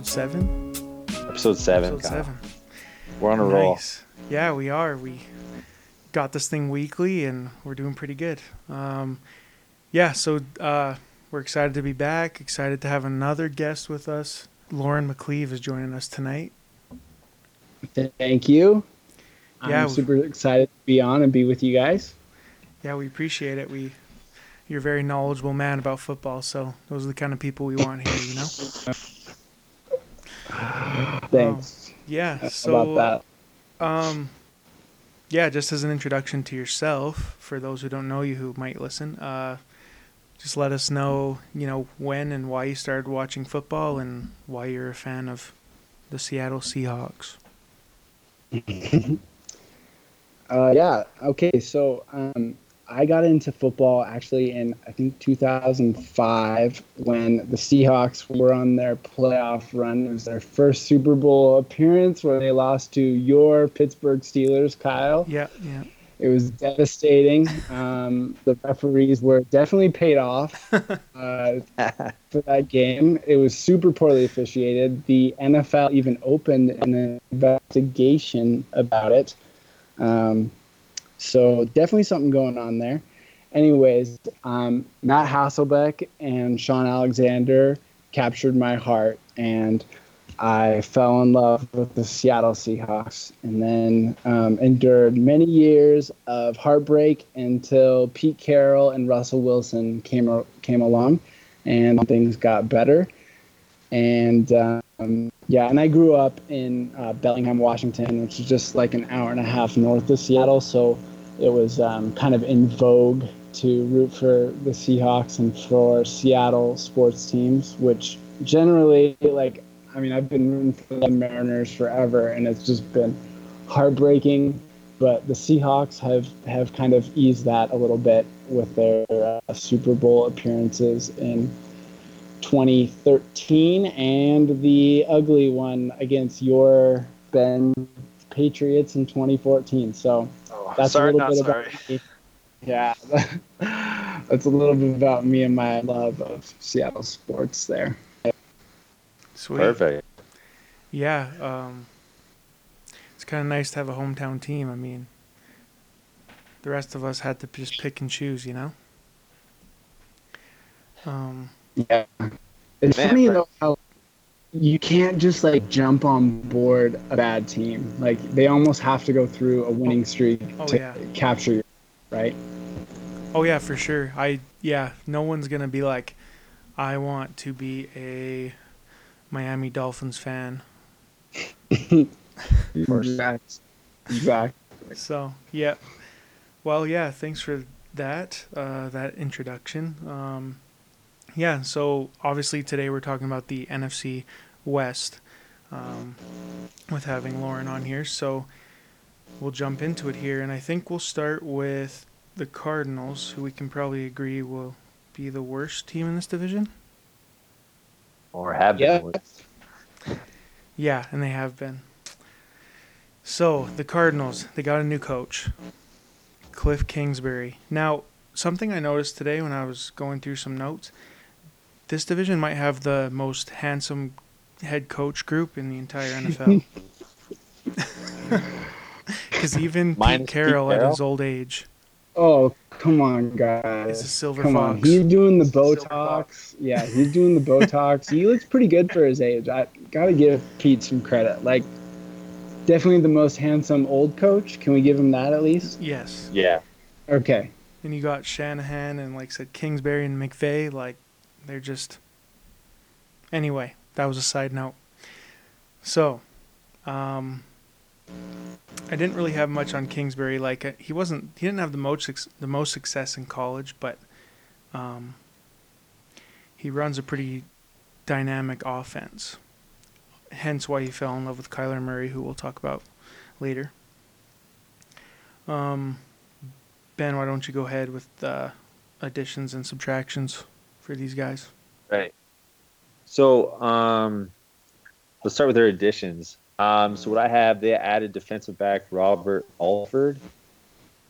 this episode seven? Episode seven. Episode Kyle. seven. We're on a roll. Nice. Yeah, we are. We got this thing weekly, and we're doing pretty good. Um, yeah, so uh, we're excited to be back. Excited to have another guest with us. Lauren McCleve is joining us tonight. Thank you. Yeah, I'm super excited to be on and be with you guys. Yeah, we appreciate it. We, you're a very knowledgeable man about football, so those are the kind of people we want here. You know. Thanks Yeah. So about that. Um, yeah, just as an introduction to yourself, for those who don't know you who might listen, uh, just let us know, you know, when and why you started watching football and why you're a fan of the Seattle Seahawks. Uh, yeah. Okay. So um, I got into football actually in I think 2005 when the Seahawks were on their playoff run. It was their first Super Bowl appearance where they lost to your Pittsburgh Steelers, Kyle. Yeah, yeah. It was devastating. Um, the referees were definitely paid off uh, for that game. It was super poorly officiated. The NFL even opened an investigation about it. Um, so definitely something going on there. Anyways, um, Matt Hasselbeck and Shaun Alexander captured my heart, and I fell in love with the Seattle Seahawks, and then um, endured many years of heartbreak until Pete Carroll and Russell Wilson came came along, and things got better. And um, yeah, and I grew up in uh, Bellingham, Washington, which is just like an hour and a half north of Seattle, so it was um, kind of in vogue to root for the Seahawks and for Seattle sports teams, which generally like I mean, I've been rooting for the Mariners forever, and it's just been heartbreaking. But the Seahawks have, have kind of eased that a little bit with their uh, Super Bowl appearances in 2013 and the ugly one against your Ben Patriots in 2014. So that's sorry, a little bit sorry. about me. Yeah, that's a little bit about me and my love of Seattle sports there. Sweet. Perfect. Yeah. Um, it's kind of nice to have a hometown team. I mean, the rest of us had to just pick and choose, you know. Um, Yeah. It's Man, funny right. though how you can't just like jump on board a bad team. Like they almost have to go through a winning streak Oh, to yeah. capture you, right? Oh yeah, for sure. I yeah, no one's gonna be like, I want to be a Miami Dolphins fan. Exactly. Exactly. So yeah, well yeah, thanks for that uh, that introduction. Um, yeah, so obviously today we're talking about the NFC West um, with having Lauren on here. So we'll jump into it here, and I think we'll start with the Cardinals, who we can probably agree will be the worst team in this division. Or have Yeah. been. Yeah, and they have been. So, the Cardinals, they got a new coach, Cliff Kingsbury. Now, something I noticed today when I was going through some notes, this division might have the most handsome head coach group in the entire NFL. Because even Minus Pete Pete Carroll at his old age Oh, come on, is a guys. silver Come on. fox. He's doing the Botox. Yeah, he's doing the Botox. he looks pretty good for his age. I gotta give Pete some credit. Like, definitely the most handsome old coach. Can we give him that at least? Yes. Yeah. Okay. And you got Shanahan and like I said Kingsbury and McVay, like they're just Anyway, that was a side note. So, um I didn't really have much on Kingsbury like uh, he wasn't he didn't have the most the most success in college, but um he runs a pretty dynamic offense. Hence why he fell in love with Kyler Murray, who we'll talk about later. Um Ben, why don't you go ahead with the additions and subtractions for these guys? Right. So, um, let's start with their additions. Um, so what I have, they added defensive back Robert Alford.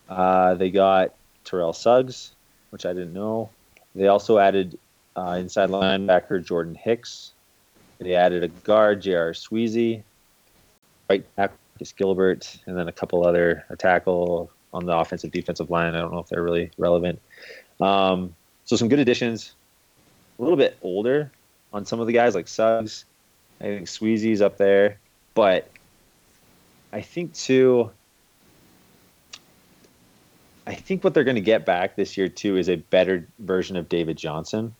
Uh, they got Terrell Suggs, which I didn't know. They also added uh, inside linebacker Jordan Hicks. They added a guard, J.R. Sweezy, right tackle, Gilbert, and then a couple other a tackle on the offensive defensive line. I don't know if they're really relevant. Um, so some good additions. A little bit older on some of the guys like Suggs. I think Sweezy's up there, but I think too. I think what they're going to get back this year too is a better version of David Johnson.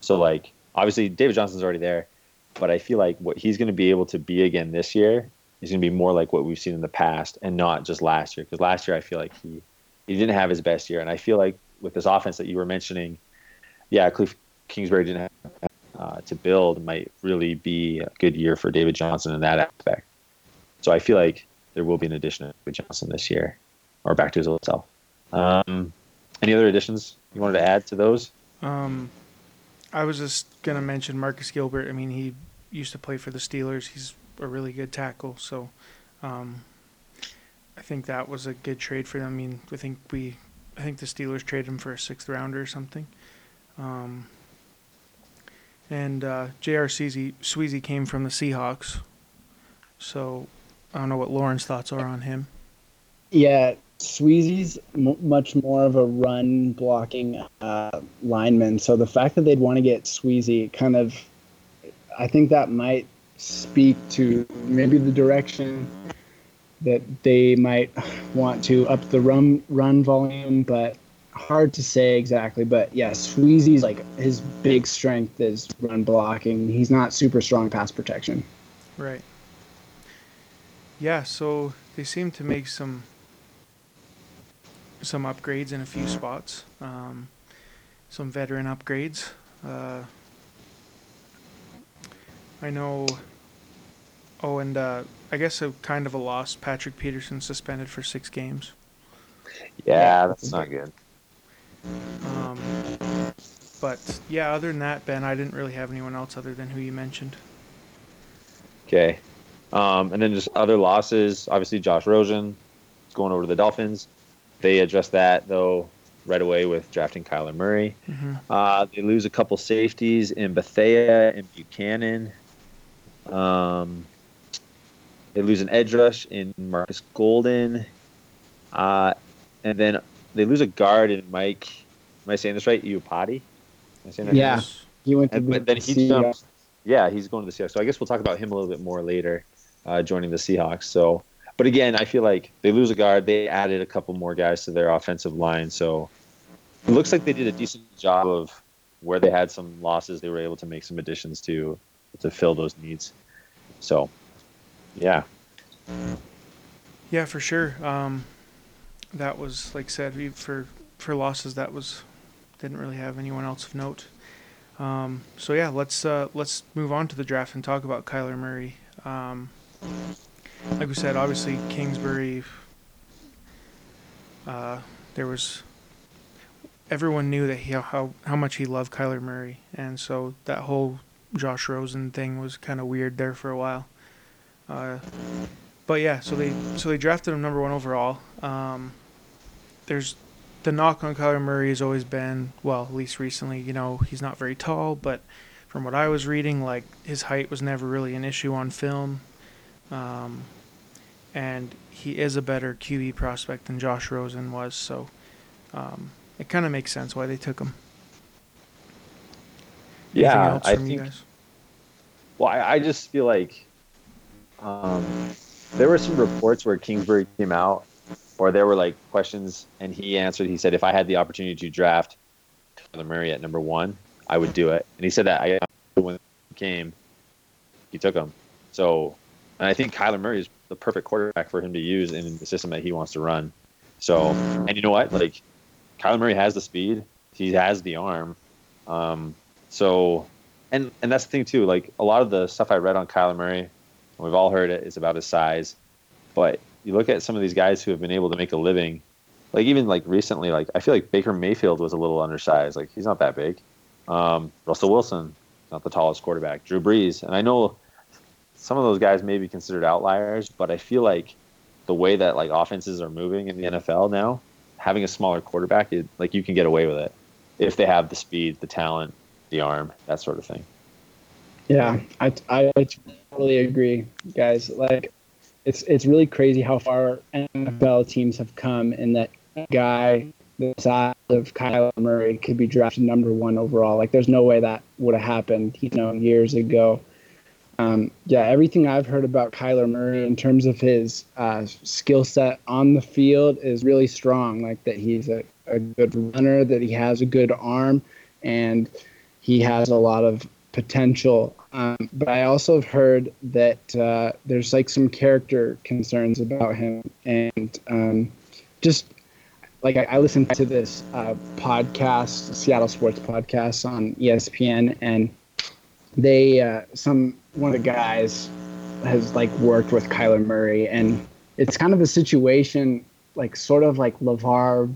So like obviously David Johnson's already there, but I feel like what he's going to be able to be again this year is going to be more like what we've seen in the past and not just last year. Because last year I feel like he he didn't have his best year, and I feel like with this offense that you were mentioning, yeah, Cliff Kingsbury didn't have uh, to build might really be a good year for David Johnson in that aspect. So I feel like there will be an addition of David Johnson this year, or back to his old self. Um, any other additions you wanted to add to those? Um, I was just gonna mention Marcus Gilbert. I mean, he used to play for the Steelers. He's a really good tackle, so um, I think that was a good trade for them. I mean, I think we, I think the Steelers traded him for a sixth rounder or something. Um, and uh, J.R. Sweezy, came from the Seahawks, so I don't know what Lauren's thoughts are on him. Yeah, Sweezy's m- much more of a run blocking uh, lineman. So the fact that they'd want to get Sweezy kind of, I think that might speak to maybe the direction that they might want to up the run run volume, but hard to say exactly. But yeah, Sweezy's like his big strength is run blocking. He's not super strong pass protection. Right. Yeah, so they seem to make some some upgrades in a few spots. Um, some veteran upgrades. Uh, I know. Oh, and uh, I guess a kind of a loss. Patrick Peterson suspended for six games. Yeah, that's not good. Um, but yeah, other than that, Ben, I didn't really have anyone else other than who you mentioned. Okay. Um, and then just other losses. Obviously, Josh Rosen is going over to the Dolphins. They addressed that though right away with drafting Kyler Murray. Mm-hmm. Uh, they lose a couple safeties in Bethea and Buchanan. Um, they lose an edge rush in Marcus Golden. Uh, and then they lose a guard in Mike. Am I saying this right? Iupati? Am I saying that Yeah. right? He went to And, the but then he Seahawks. jumps. Yeah, he's going to the Seahawks. So I guess we'll talk about him a little bit more later, uh, joining the Seahawks. So, but again, I feel like they lose a guard. They added a couple more guys to their offensive line. So it looks like they did a decent job of where they had some losses. They were able to make some additions to to fill those needs. So, yeah, Yeah, for sure. Um, that was like I said for for losses. That was didn't really have anyone else of note. Um, so yeah, let's uh, let's move on to the draft and talk about Kyler Murray. Um, like we said, obviously Kingsbury. Uh, there was everyone knew that he how how much he loved Kyler Murray, and so that whole Josh Rosen thing was kind of weird there for a while. Uh, but yeah, so they so they drafted him number one overall. Um, there's the knock on Kyler Murray has always been well, at least recently, you know, he's not very tall, but from what I was reading, like his height was never really an issue on film, um, and he is a better QB prospect than Josh Rosen was. So um, it kind of makes sense why they took him. Yeah. I think. Well, I, I just feel like um, there were some reports where Kingsbury came out, or there were like questions, and he answered. He said, "If I had the opportunity to draft Kyler Murray at number one, I would do it." And he said that I when he came, he took him. So, and I think Kyler Murray is the perfect quarterback for him to use in the system that he wants to run. So, and you know what? Like, Kyler Murray has the speed. He has the arm. Um, so, and and that's the thing too. Like a lot of the stuff I read on Kyler Murray, and we've all heard it, is about his size. But you look at some of these guys who have been able to make a living, like even like recently, like I feel like Baker Mayfield was a little undersized. Like he's not that big. Um, Russell Wilson, not the tallest quarterback. Drew Brees, and I know some of those guys may be considered outliers, but I feel like the way that like offenses are moving in the NFL now, having a smaller quarterback, it, like you can get away with it if they have the speed, the talent, the arm, that sort of thing. Yeah, I, I, I totally agree, guys. Like, it's it's really crazy how far NFL teams have come, and that guy the size of Kyler Murray could be drafted number one overall. Like, there's no way that would have happened, you know, years ago. Um, yeah, everything I've heard about Kyler Murray in terms of his uh, skill set on the field is really strong. Like that he's a, a good runner, that he has a good arm, and he has a lot of potential. Um, but I also have heard that uh, there's like some character concerns about him, and um, just like I, I listened to this uh, podcast, Seattle Sports Podcast on ESPN, and they uh, some one of the guys has like worked with Kyler Murray, and it's kind of a situation like sort of like LeVar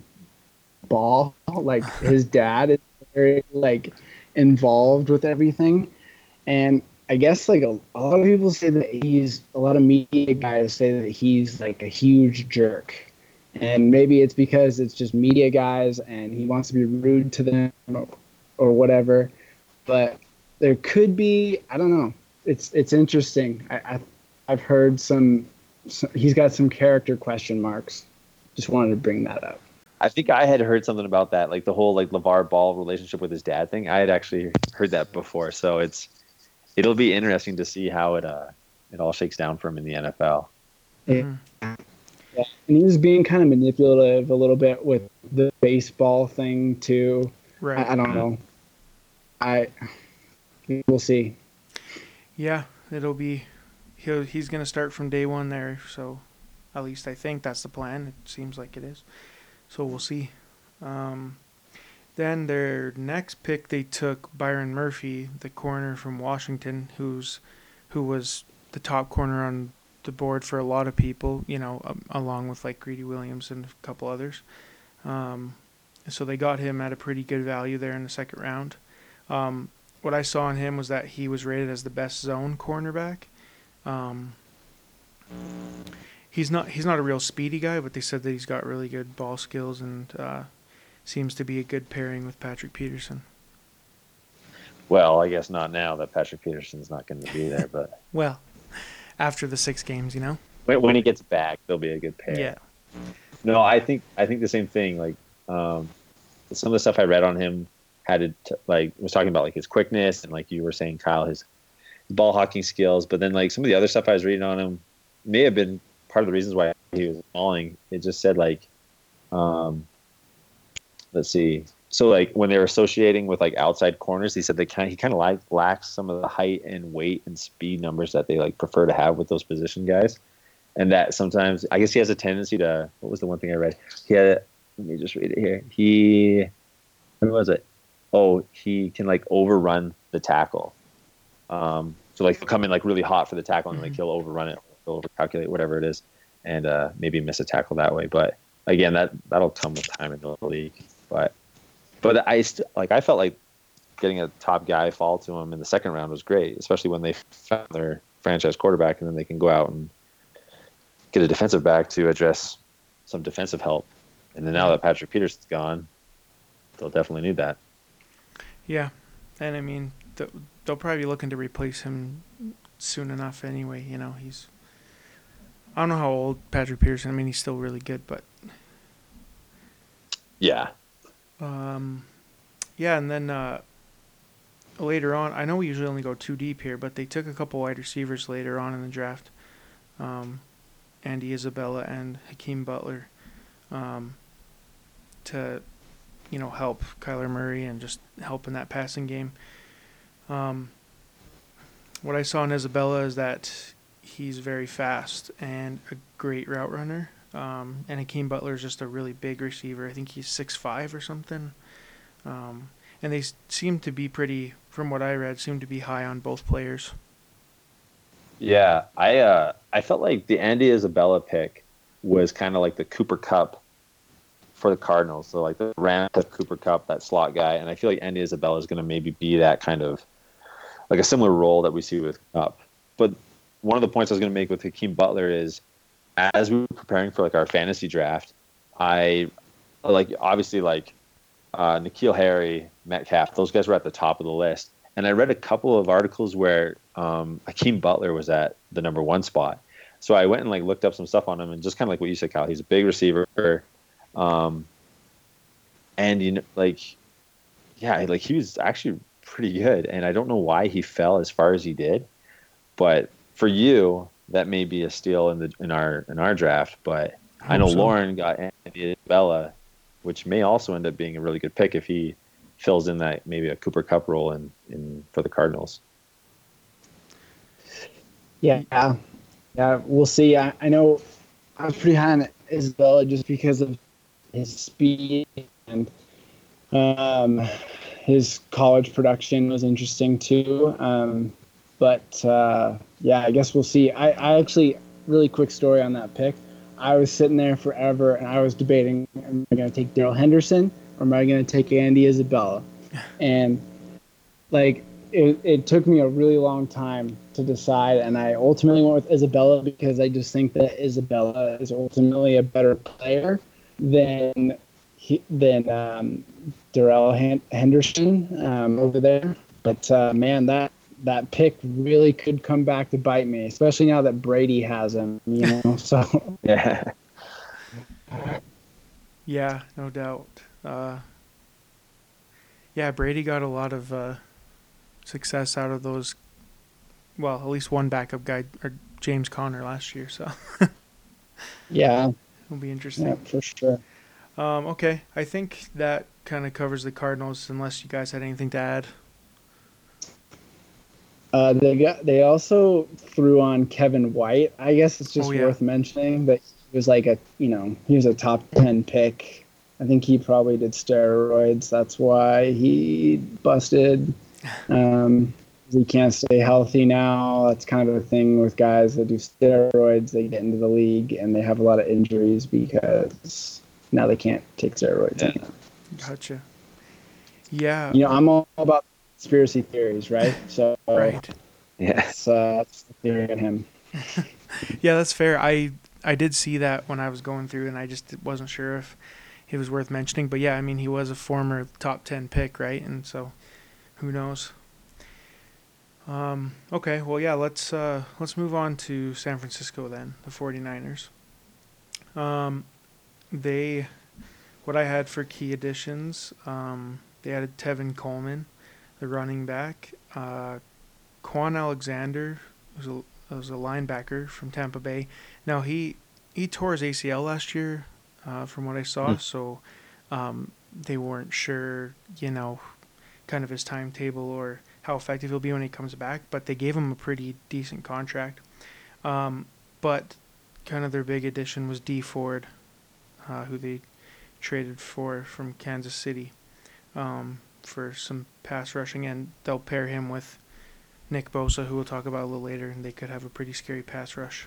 Ball, like his dad is very like involved with everything. And I guess like a, a lot of people say that he's a lot of media guys say that he's like a huge jerk. And maybe it's because it's just media guys and he wants to be rude to them or, or whatever. But there could be I don't know. It's it's interesting. I, I I've heard some, some he's got some character question marks. Just wanted to bring that up. I think I had heard something about that, like the whole like LeVar Ball relationship with his dad thing. I had actually heard that before, so it's it'll be interesting to see how it uh it all shakes down for him in the NFL. Mm-hmm. Yeah, and he was being kind of manipulative a little bit with the baseball thing too. Right. I, I don't know. I we'll see. Yeah, it'll be. He'll, he's going to start from day one there, so at least I think that's the plan. It seems like it is. So we'll see. Um, then their next pick, they took Byron Murphy, the corner from Washington, who's who was the top corner on the board for a lot of people. You know, um, along with like Greedy Williams and a couple others. Um, so they got him at a pretty good value there in the second round. Um, what I saw in him was that he was rated as the best zone cornerback. He's not he's not a real speedy guy, but they said that he's got really good ball skills and uh, seems to be a good pairing with Patrick Peterson. Well, I guess not now that Patrick Peterson's not going to be there, but well, after the six games, you know. When, when he gets back, they'll be a good pair. Yeah. No, I think I think the same thing. Like um, some of the stuff I read on him had to like was talking about like his quickness and like you were saying, Kyle, his, his ball hawking skills. But then like some of the other stuff I was reading on him may have been part of the reasons why he was falling. It just said like, um, let's see. So like when they're associating with like outside corners, he said they kind he kind of like lacks some of the height and weight and speed numbers that they like prefer to have with those position guys, and that sometimes I guess he has a tendency to. What was the one thing I read? He had. Let me just read it here. He. who was it? Oh, he can like overrun the tackle. Um, so like he'll come in like really hot for the tackle and like he'll overrun it, overcalculate whatever it is, and uh, maybe miss a tackle that way. But again, that that'll come with time in the league. But but I st- like I felt like getting a top guy fall to him in the second round was great, especially when they found their franchise quarterback, and then they can go out and get a defensive back to address some defensive help. And then now that Patrick Peterson's gone, they'll definitely need that. Yeah, and I mean th- they'll probably be looking to replace him soon enough anyway. You know, he's I don't know how old Patrick Peterson. I mean, he's still really good, but Yeah. um, yeah. And then uh, later on, I know we usually only go two deep here, but they took a couple wide receivers later on in the draft. Um, Andy Isabella and Hakeem Butler um, to you know help Kyler Murray and just help in that passing game. Um, what I saw in Isabella is that he's very fast and a great route runner. Um, and Hakeem Butler is just a really big receiver. I think he's six five or something. Um, and they seem to be pretty, from what I read, seem to be high on both players. Yeah, I uh, I felt like the Andy Isabella pick was kind of like the Cooper Kupp for the Cardinals. So like the ramp of Cooper Kupp, that slot guy, and I feel like Andy Isabella is going to maybe be that kind of like a similar role that we see with Kupp. But one of the points I was going to make with Hakeem Butler is as we were preparing for like our fantasy draft, I like obviously like uh, N'Keal Harry, Metcalf, those guys were at the top of the list. And I read a couple of articles where um, Hakeem Butler was at the number one spot. So I went and like looked up some stuff on him, and just kind of like what you said, Kyle. He's a big receiver, um, and you know, like, yeah, like he was actually pretty good. And I don't know why he fell as far as he did, but for you, that may be a steal in the in our in our draft. But I, I know so. Lauren got Andy Isabella, which may also end up being a really good pick if he fills in that maybe a Cooper Kupp role in, in for the Cardinals. Yeah, yeah, we'll see. I, I know I was pretty high on Isabella just because of his speed and um, his college production was interesting too. Um, but uh, yeah, I guess we'll see. I, I actually really quick story on that pick. I was sitting there forever and I was debating: Am I going to take Darrell Henderson or am I going to take Andy Isabella? And like it, it took me a really long time to decide, and I ultimately went with Isabella because I just think that Isabella is ultimately a better player than he, than um, Darrell Henderson um, over there. But uh, man, that that pick really could come back to bite me, especially now that Brady has him. You know, so yeah, yeah, no doubt. Uh, yeah, Brady got a lot of uh, success out of those. Well, at least one backup guy, or James Conner last year. So yeah, it'll be interesting. Yeah, for sure. Um, okay, I think that kind of covers the Cardinals. Unless you guys had anything to add. Uh, they got. They also threw on Kevin White. I guess it's just oh, yeah. worth mentioning that he was like a you know he was a top ten pick. I think he probably did steroids. That's why he busted. Um, he can't stay healthy now. That's kind of a thing with guys that do steroids. They get into the league and they have a lot of injuries because now they can't take steroids. Yeah. Gotcha. Yeah. You know, I'm all about conspiracy theories, right? So right. Yeah. That's, uh, that's the theory on him. yeah, that's fair. I I did see that when I was going through, and I just wasn't sure if it was worth mentioning. But yeah, I mean, he was a former top ten pick, right? And so, who knows? Um, okay, well, yeah, let's uh, let's move on to San Francisco then, the 49ers. Um, they, what I had for key additions, um, they added Tevin Coleman, the running back. Uh, Kwon Alexander was a was a linebacker from Tampa Bay. Now he he tore his ACL last year, uh, from what I saw. Mm. So um, they weren't sure, you know, kind of his timetable or how effective he'll be when he comes back. But they gave him a pretty decent contract. Um, but kind of their big addition was Dee Ford, uh, who they traded for from Kansas City. Um, for some pass rushing, and they'll pair him with Nick Bosa, who we'll talk about a little later, and they could have a pretty scary pass rush.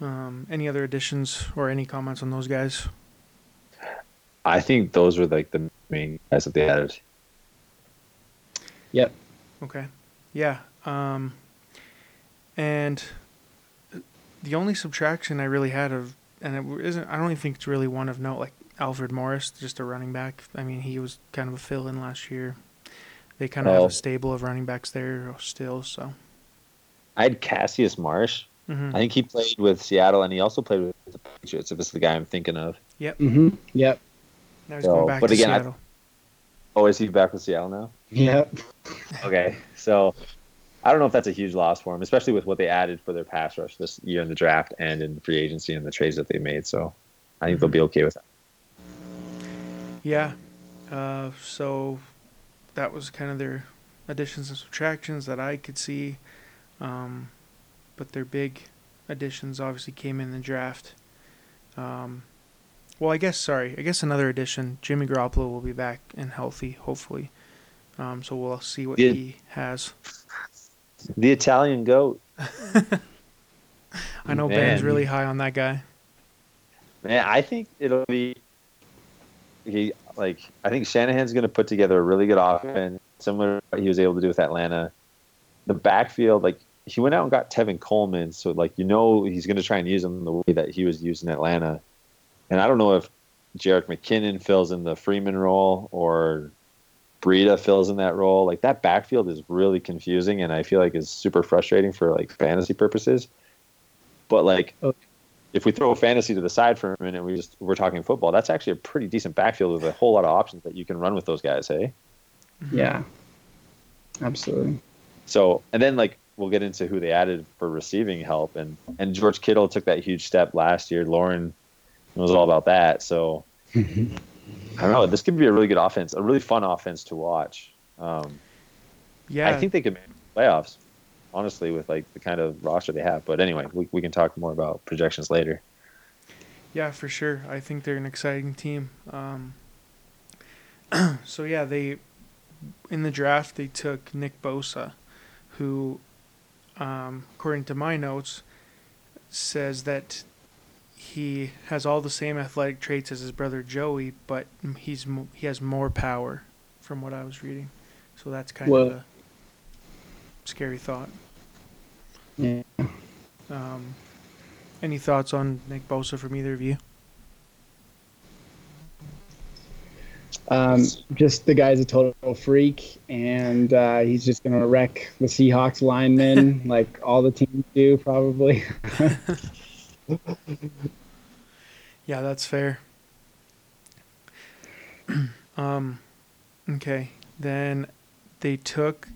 Um, any other additions or any comments on those guys? I think those were like the main guys that they added. Yep. Okay. Yeah. Um, and the only subtraction I really had of, and it isn't, I don't even think it's really one of note, like Alfred Morris, just a running back. I mean, he was kind of a fill in last year. They kind of have a stable of running backs there still. So I had Cassius Marsh. Mm-hmm. I think he played with Seattle, and he also played with the Patriots. If it's the guy I'm thinking of. Yep. Mm-hmm. Yep. Now he's so, going back but to again, Seattle. I, oh, is he back with Seattle now? Yep. okay, so I don't know if that's a huge loss for him, especially with what they added for their pass rush this year in the draft and in free agency and the trades that they made. So I think mm-hmm. they'll be okay with that. Yeah. Uh, so that was kind of their additions and subtractions that I could see. Um, but their big additions obviously came in the draft. Um, well, I guess, sorry, I guess another addition Jimmy Garoppolo will be back and healthy, hopefully. Um, so we'll see what the, he has. The Italian goat. I know Man. Ben's really high on that guy. Man, I think it'll be he like I think Shanahan's going to put together a really good offense, similar to what he was able to do with Atlanta. The backfield, like he went out and got Tevin Coleman, so like you know he's going to try and use him the way that he was used in Atlanta. And I don't know if Jerick McKinnon fills in the Freeman role or Breida fills in that role. Like that backfield is really confusing, and I feel like is super frustrating for like fantasy purposes. But like, Oh. If we throw fantasy to the side for a minute, we just we're talking football. That's actually a pretty decent backfield with a whole lot of options that you can run with those guys. Hey, Yeah. Absolutely. so and then like we'll get into who they added for receiving help, and and George Kittle took that huge step last year. Lauren was all about that. So I don't know. This could be a really good offense, a really fun offense to watch. Um, Yeah, I think they could make playoffs, honestly, with like the kind of roster they have. But anyway, we, we can talk more about projections later. Yeah, for sure. I think they're an exciting team. Um, so yeah, they in the draft they took Nick Bosa, who, um, according to my notes, says that he has all the same athletic traits as his brother Joey, but he's he has more power, from what I was reading. So that's kind Well- of a scary thought. Yeah. Um, any thoughts on Nick Bosa from either of you? Um, just the guy's a total freak, and uh, he's just gonna wreck the Seahawks linemen like all the teams do, probably. Yeah, that's fair. um, okay. Then they took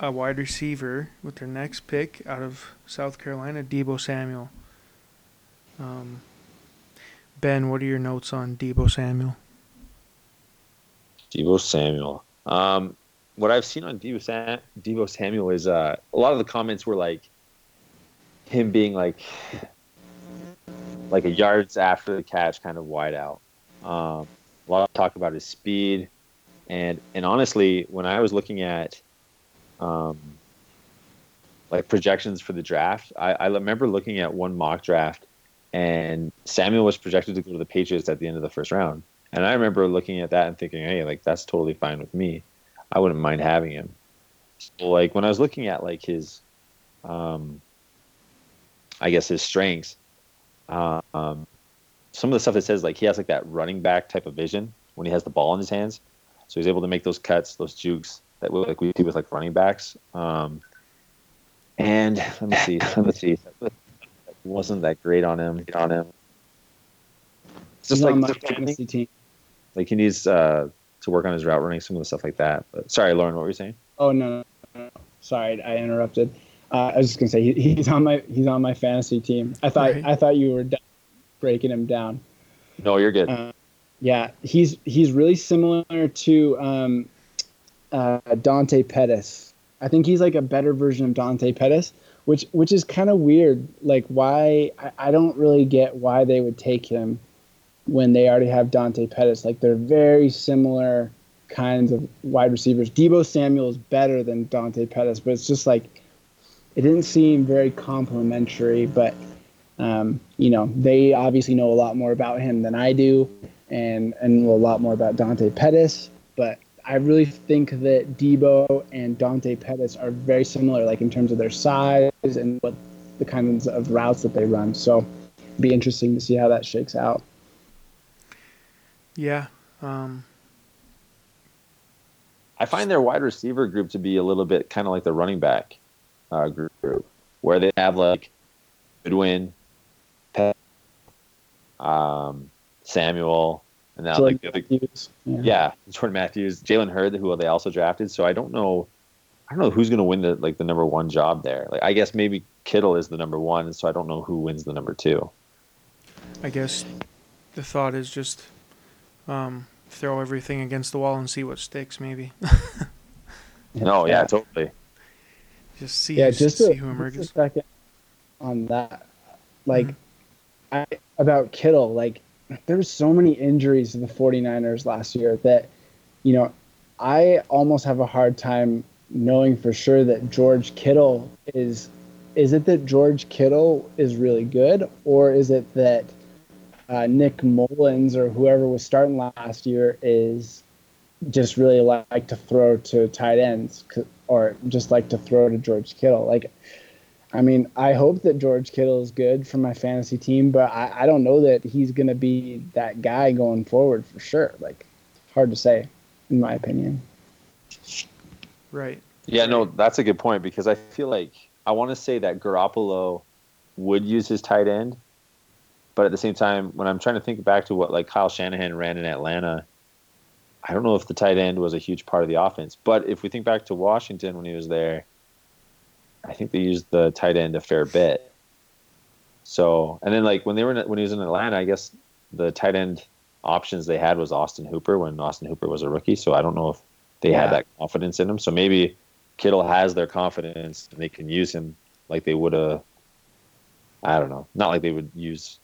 a wide receiver with their next pick out of South Carolina, Deebo Samuel. Um, ben, what are your notes on Deebo Samuel? Deebo Samuel. Um, what I've seen on Deebo, Sam- Deebo Samuel is uh, a lot of the comments were like him being like like a yards after the catch kind of wide out. Um, a lot of talk about his speed, and and honestly, when I was looking at um, like projections for the draft, I, I remember looking at one mock draft, and Samuel was projected to go to the Patriots at the end of the first round. And I remember looking at that and thinking, hey, like that's totally fine with me. I wouldn't mind having him. So like when I was looking at like his, um, I guess his strengths, um, some of the stuff that says like he has like that running back type of vision when he has the ball in his hands, so he's able to make those cuts, those jukes that we like we see with like running backs. Um, and let me see, let me see, wasn't that great on him? On him. It's He's just like on my fantasy team. like he needs uh, to work on his route running, some of the stuff like that. But sorry, Lauren, what were you saying? Oh no, no, no. sorry, I interrupted. Uh, I was just gonna say he, he's on my he's on my fantasy team. I thought Right. I thought you were breaking him down. No, you're good. Uh, yeah, he's he's really similar to um, uh, Dante Pettis. I think he's like a better version of Dante Pettis, which which is kind of weird. Like why I, I don't really get why they would take him when they already have Dante Pettis. Like they're very similar kinds of wide receivers. Deebo Samuel is better than Dante Pettis, but it's just like it didn't seem very complimentary. But um, you know, they obviously know a lot more about him than I do, and and a lot more about Dante Pettis. But I really think that Deebo and Dante Pettis are very similar, like in terms of their size and what the kinds of routes that they run. So, it'd be interesting to see how that shakes out. Yeah. Um, I find their wide receiver group to be a little bit kind of like the running back uh, group, where they have like Goodwin, Pet, um, Samuel, and now like the other, Matthews, yeah. yeah, Jordan Matthews, Jalen Hurd, who they also drafted. So I don't know, I don't know who's going to win the like the number one job there. Like I guess maybe Kittle is the number one, and so I don't know who wins the number two. I guess the thought is just um, throw everything against the wall and see what sticks. Maybe No, yeah, totally. just see yeah, just just see a, who just a emerges. second on that. Like, Mhm. I, about Kittle, like, there were so many injuries to the 49ers last year that, you know, I almost have a hard time knowing for sure that George Kittle is. Is it that George Kittle is really good, or is it that uh, Nick Mullens or whoever was starting last year is just really like to throw to tight ends, or just like to throw to George Kittle? Like, I mean, I hope that George Kittle is good for my fantasy team, but I, I don't know that he's going to be that guy going forward for sure. Like, hard to say. in my opinion. Right. Yeah, no, that's a good point because I feel like I want to say that Garoppolo would use his tight end, but at the same time, when I'm trying to think back to what like Kyle Shanahan ran in Atlanta, I don't know if the tight end was a huge part of the offense. But if we think back to Washington when he was there, I think they used the tight end a fair bit. So, and then like when they were in, when he was in Atlanta, I guess the tight end options they had was Austin Hooper when Austin Hooper was a rookie. So I don't know if they Yeah. had that confidence in him. So maybe Kittle has their confidence and they can use him like they would have. I don't know. Not like they would use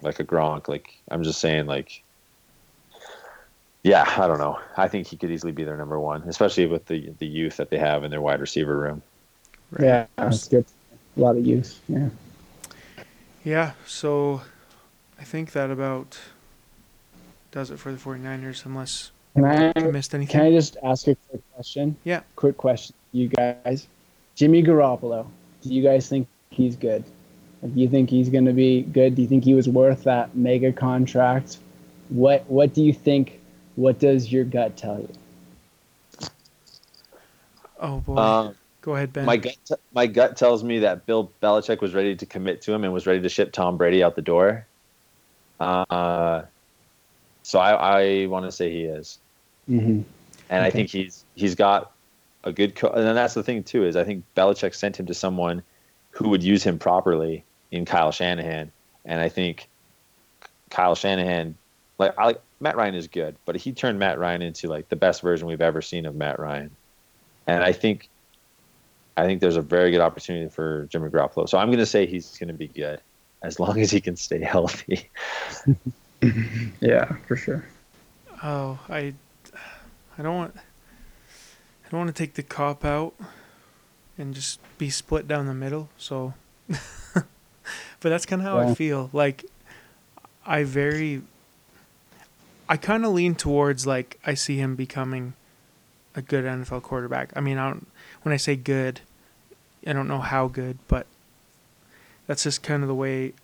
like a Gronk. Like I'm just saying, like, yeah, I don't know. I think he could easily be their number one, especially with the the youth that they have in their wide receiver room. Right. Yeah, that's good. A lot of use. Yeah. Yeah, so I think that about does it for the 49ers unless Can I I missed anything. can I just ask a quick question? Yeah. Quick question, you guys. Jimmy Garoppolo. Do you guys think he's good? Do you think he's going to be good? Do you think he was worth that mega contract? What What do you think? What does your gut tell you? oh boy. Um, Go ahead, Ben. my gut, t- my gut tells me that Bill Belichick was ready to commit to him and was ready to ship Tom Brady out the door. Uh, so I, I want to say he is, Mm-hmm. and I think he's he's got a good. Co- and then that's the thing too is I think Belichick sent him to someone who would use him properly in Kyle Shanahan, and I think Kyle Shanahan, like I like Matt Ryan is good, but he turned Matt Ryan into like the best version we've ever seen of Matt Ryan, and I think I think there's a very good opportunity for Jimmy Garoppolo. So I'm going to say he's going to be good as long as he can stay healthy. Yeah, for sure. Oh, I, I don't want, I don't want to take the cop out, and just be split down the middle. So, but that's kind of how I feel. Like, I very, I kind of lean towards like I see him becoming a good NFL quarterback. I mean, I don't. When I say good, I don't know how good, but that's just kind of the way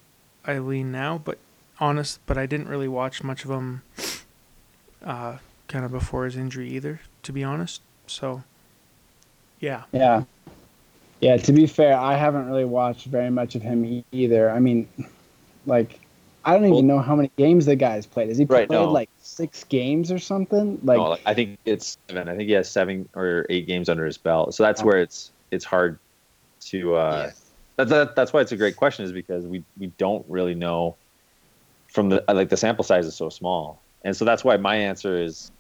I lean now. But honest, but I didn't really watch much of him uh, kind of before his injury either, to be honest. So, yeah, Yeah. Yeah, to be fair, I haven't really watched very much of him either. I mean, like, I don't even Well- know how many games the guy's played. Has he Right, played no. like six games or something? Like, No, I think it's seven. I think he has seven or eight games under his belt. So that's Oh. where it's it's hard to. Uh, that, that, that's why it's a great question, is because we we don't really know from the like the sample size is so small, and so that's why my answer is.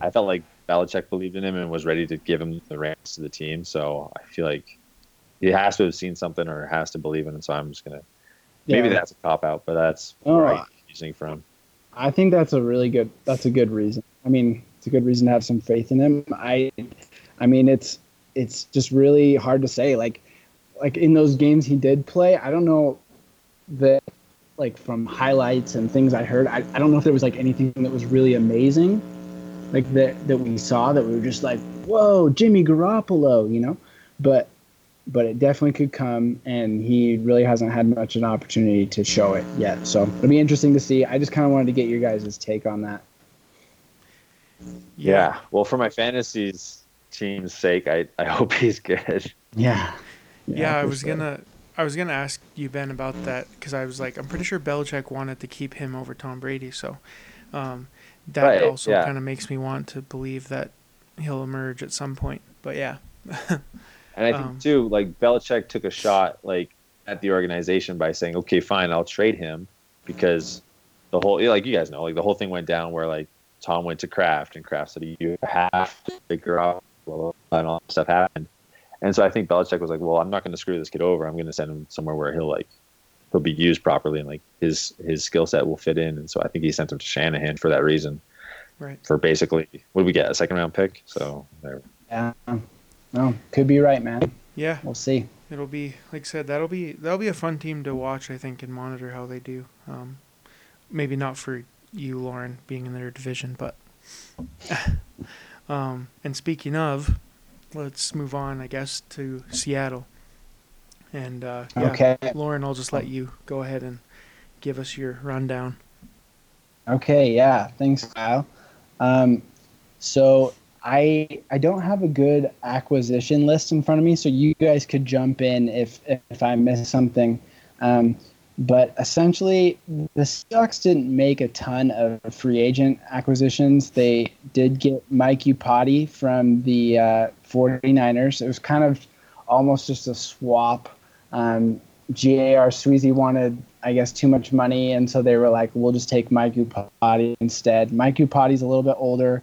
I felt like Belichick believed in him and was ready to give him the reins to the team. So I feel like he has to have seen something or has to believe in him. So I'm just gonna maybe yeah. that's a cop out, but that's Oh, where I'm using from. I think that's a really good. That's a good reason. I mean, it's a good reason to have some faith in him. I, I mean, it's it's just really hard to say. Like, like in those games he did play, I don't know that like from highlights and things I heard. I, I don't know if there was like anything that was really amazing, like that that we saw that we were just like, whoa, Jimmy Garoppolo, you know. But but it definitely could come, and he really hasn't had much of an opportunity to show it yet. So it'll be interesting to see. I just kind of wanted to get your guys' take on that. Yeah. Well, for my fantasies team's sake, I, I hope he's good. Yeah. yeah. I was sure. gonna, I was gonna ask you Ben about that because I was like, I'm pretty sure Belichick wanted to keep him over Tom Brady, so um, that Right, also yeah. kind of makes me want to believe that he'll emerge at some point. But yeah, And I think Um, too, like Belichick took a shot like at the organization by saying, "Okay, fine, I'll trade him," because the whole, like you guys know, like the whole thing went down where like Tom went to Kraft and Kraft said you have to figure out blah, blah, blah, and all that stuff happened. And so I think Belichick was like, "Well, I'm not going to screw this kid over. I'm going to send him somewhere where he'll like he'll be used properly and like his his skill set will fit in." And so I think he sent him to Shanahan for that reason. right. For basically, what did we get? A second round pick. So there. Yeah. No, could be right, man. Yeah, We'll see. it'll be like I said. That'll be that'll be a fun team to watch. I think and monitor how they do. Um, maybe not for you, Lauren, being in their division, but. um, and speaking of, let's move on. I guess to Seattle. And uh, yeah, Okay. Lauren, I'll just let you go ahead and give us your rundown. Okay, yeah. Thanks, Kyle. Um, so I I don't have a good acquisition list in front of me, so you guys could jump in if if I miss something. Um, but essentially, the Seahawks didn't make a ton of free agent acquisitions. They did get Mike Iupati from the uh, 49ers. It was kind of almost just a swap. Um, J.R. Sweezy wanted, I guess, too much money, and so they were like, "We'll just take Mike Iupati instead." Mike Iupati's a little bit older,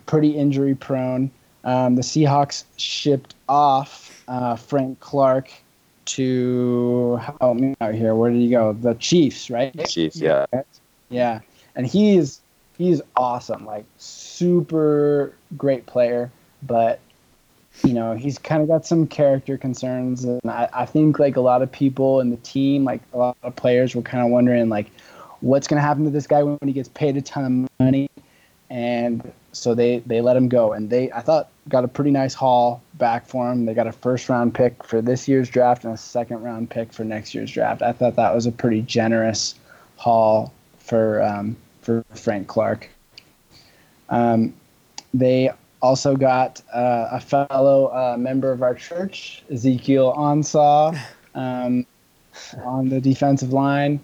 pretty injury prone. Um, the Seahawks shipped off uh, Frank Clark to help me out here. Where did he go? The Chiefs, right? Chiefs, yeah. Yeah, and he's he's awesome, like super great player, but you know he's kind of got some character concerns, and I, I think like a lot of people in the team, like a lot of players, were kind of wondering like what's going to happen to this guy when he gets paid a ton of money, and so they they let him go, and they I thought got a pretty nice haul back for him. They got a first round pick for this year's draft and a second round pick for next year's draft. I thought that was a pretty generous haul for um, for Frank Clark. Um, they also got uh, a fellow uh, member of our church, Ezekiel Ansah, um, on the defensive line,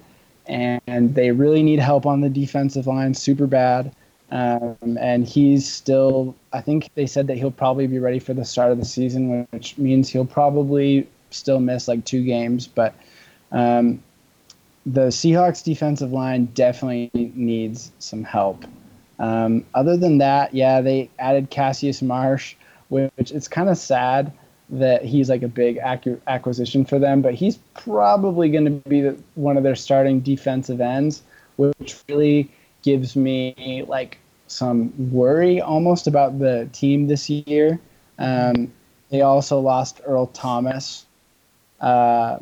and they really need help on the defensive line super bad. Um, and he's still, I think they said that he'll probably be ready for the start of the season, which means he'll probably still miss like two games. But um, the Seahawks defensive line definitely needs some help. Um, other than that, yeah, they added Cassius Marsh, which it's kind of sad that he's like a big acquisition for them, but he's probably going to be the, one of their starting defensive ends, which really gives me like some worry almost about the team this year. Um, they also lost Earl Thomas, uh,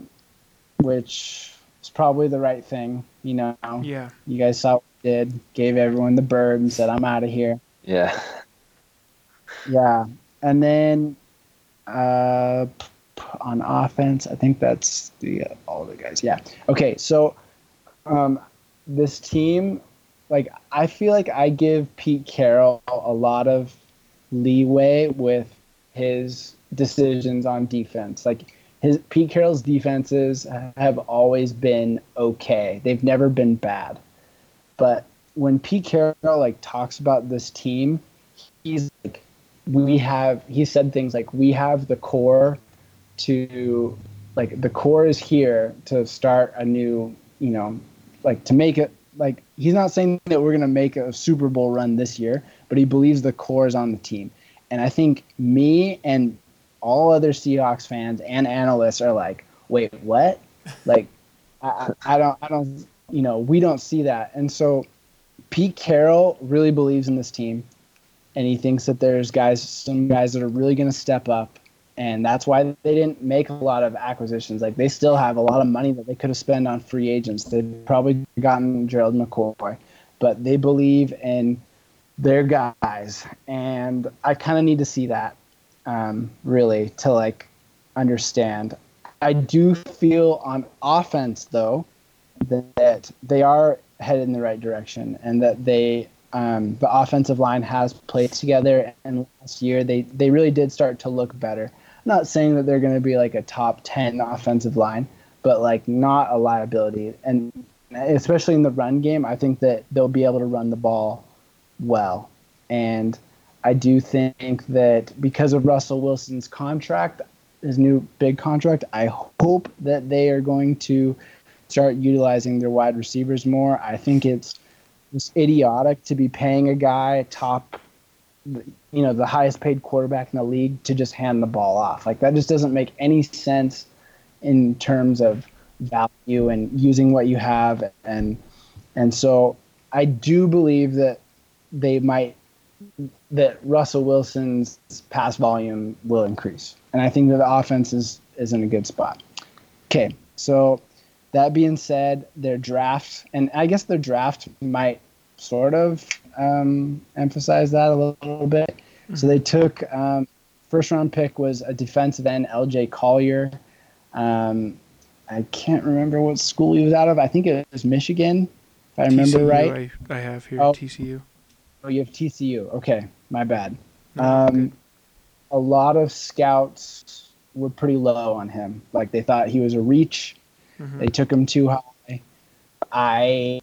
which is probably the right thing. You know, yeah. You guys saw what he did, gave everyone the bird and said, "I'm out of here." Yeah. Yeah, and then uh, on offense, I think that's the uh, all the guys. Yeah. Okay, so um, this team like I feel like I give Pete Carroll a lot of leeway with his decisions on defense. Like his Pete Carroll's defenses have always been okay. They've never been bad. But when Pete Carroll like talks about this team, he's like we have he said things like we have the core to like the core is here to start a new, you know, like to make it like he's not saying that we're going to make a Super Bowl run this year, but he believes the core is on the team. And I think me and all other Seahawks fans and analysts are like, wait, what? Like, I, I don't, I don't, you know, we don't see that. And so Pete Carroll really believes in this team, and he thinks that there's guys, some guys that are really going to step up and that's why they didn't make a lot of acquisitions. Like they still have a lot of money that they could have spent on free agents. They've probably gotten Gerald McCoy, but they believe in their guys, and I kind of need to see that um, really to like understand. I do feel on offense though that they are headed in the right direction, and that they um, the offensive line has played together. And last year they they really did start to look better not saying that they're going to be like a top 10 offensive line, but like not a liability. And especially in the run game, I think that they'll be able to run the ball well. And I do think that because of Russell Wilson's contract, his new big contract, I hope that they are going to start utilizing their wide receivers more. I think it's it's idiotic to be paying a guy top you know the highest paid quarterback in the league to just hand the ball off. Like that just doesn't make any sense in terms of value and using what you have and and so I do believe that they might that Russell Wilson's pass volume will increase. And I think that the offense is, is in a good spot. Okay, so that being said, their draft, and I guess their draft might sort of um, emphasize that a little, bit. Mm-hmm. So they took um, first round pick was a defensive end, L.J. Collier. Um, I can't remember what school he was out of. I think it was Michigan, if I remember TCU, right. I, I have here oh, TCU. Oh, you have TCU. Okay, my bad. No, Um, a lot of scouts were pretty low on him. Like they thought he was a reach. Mhm. They took him too high. I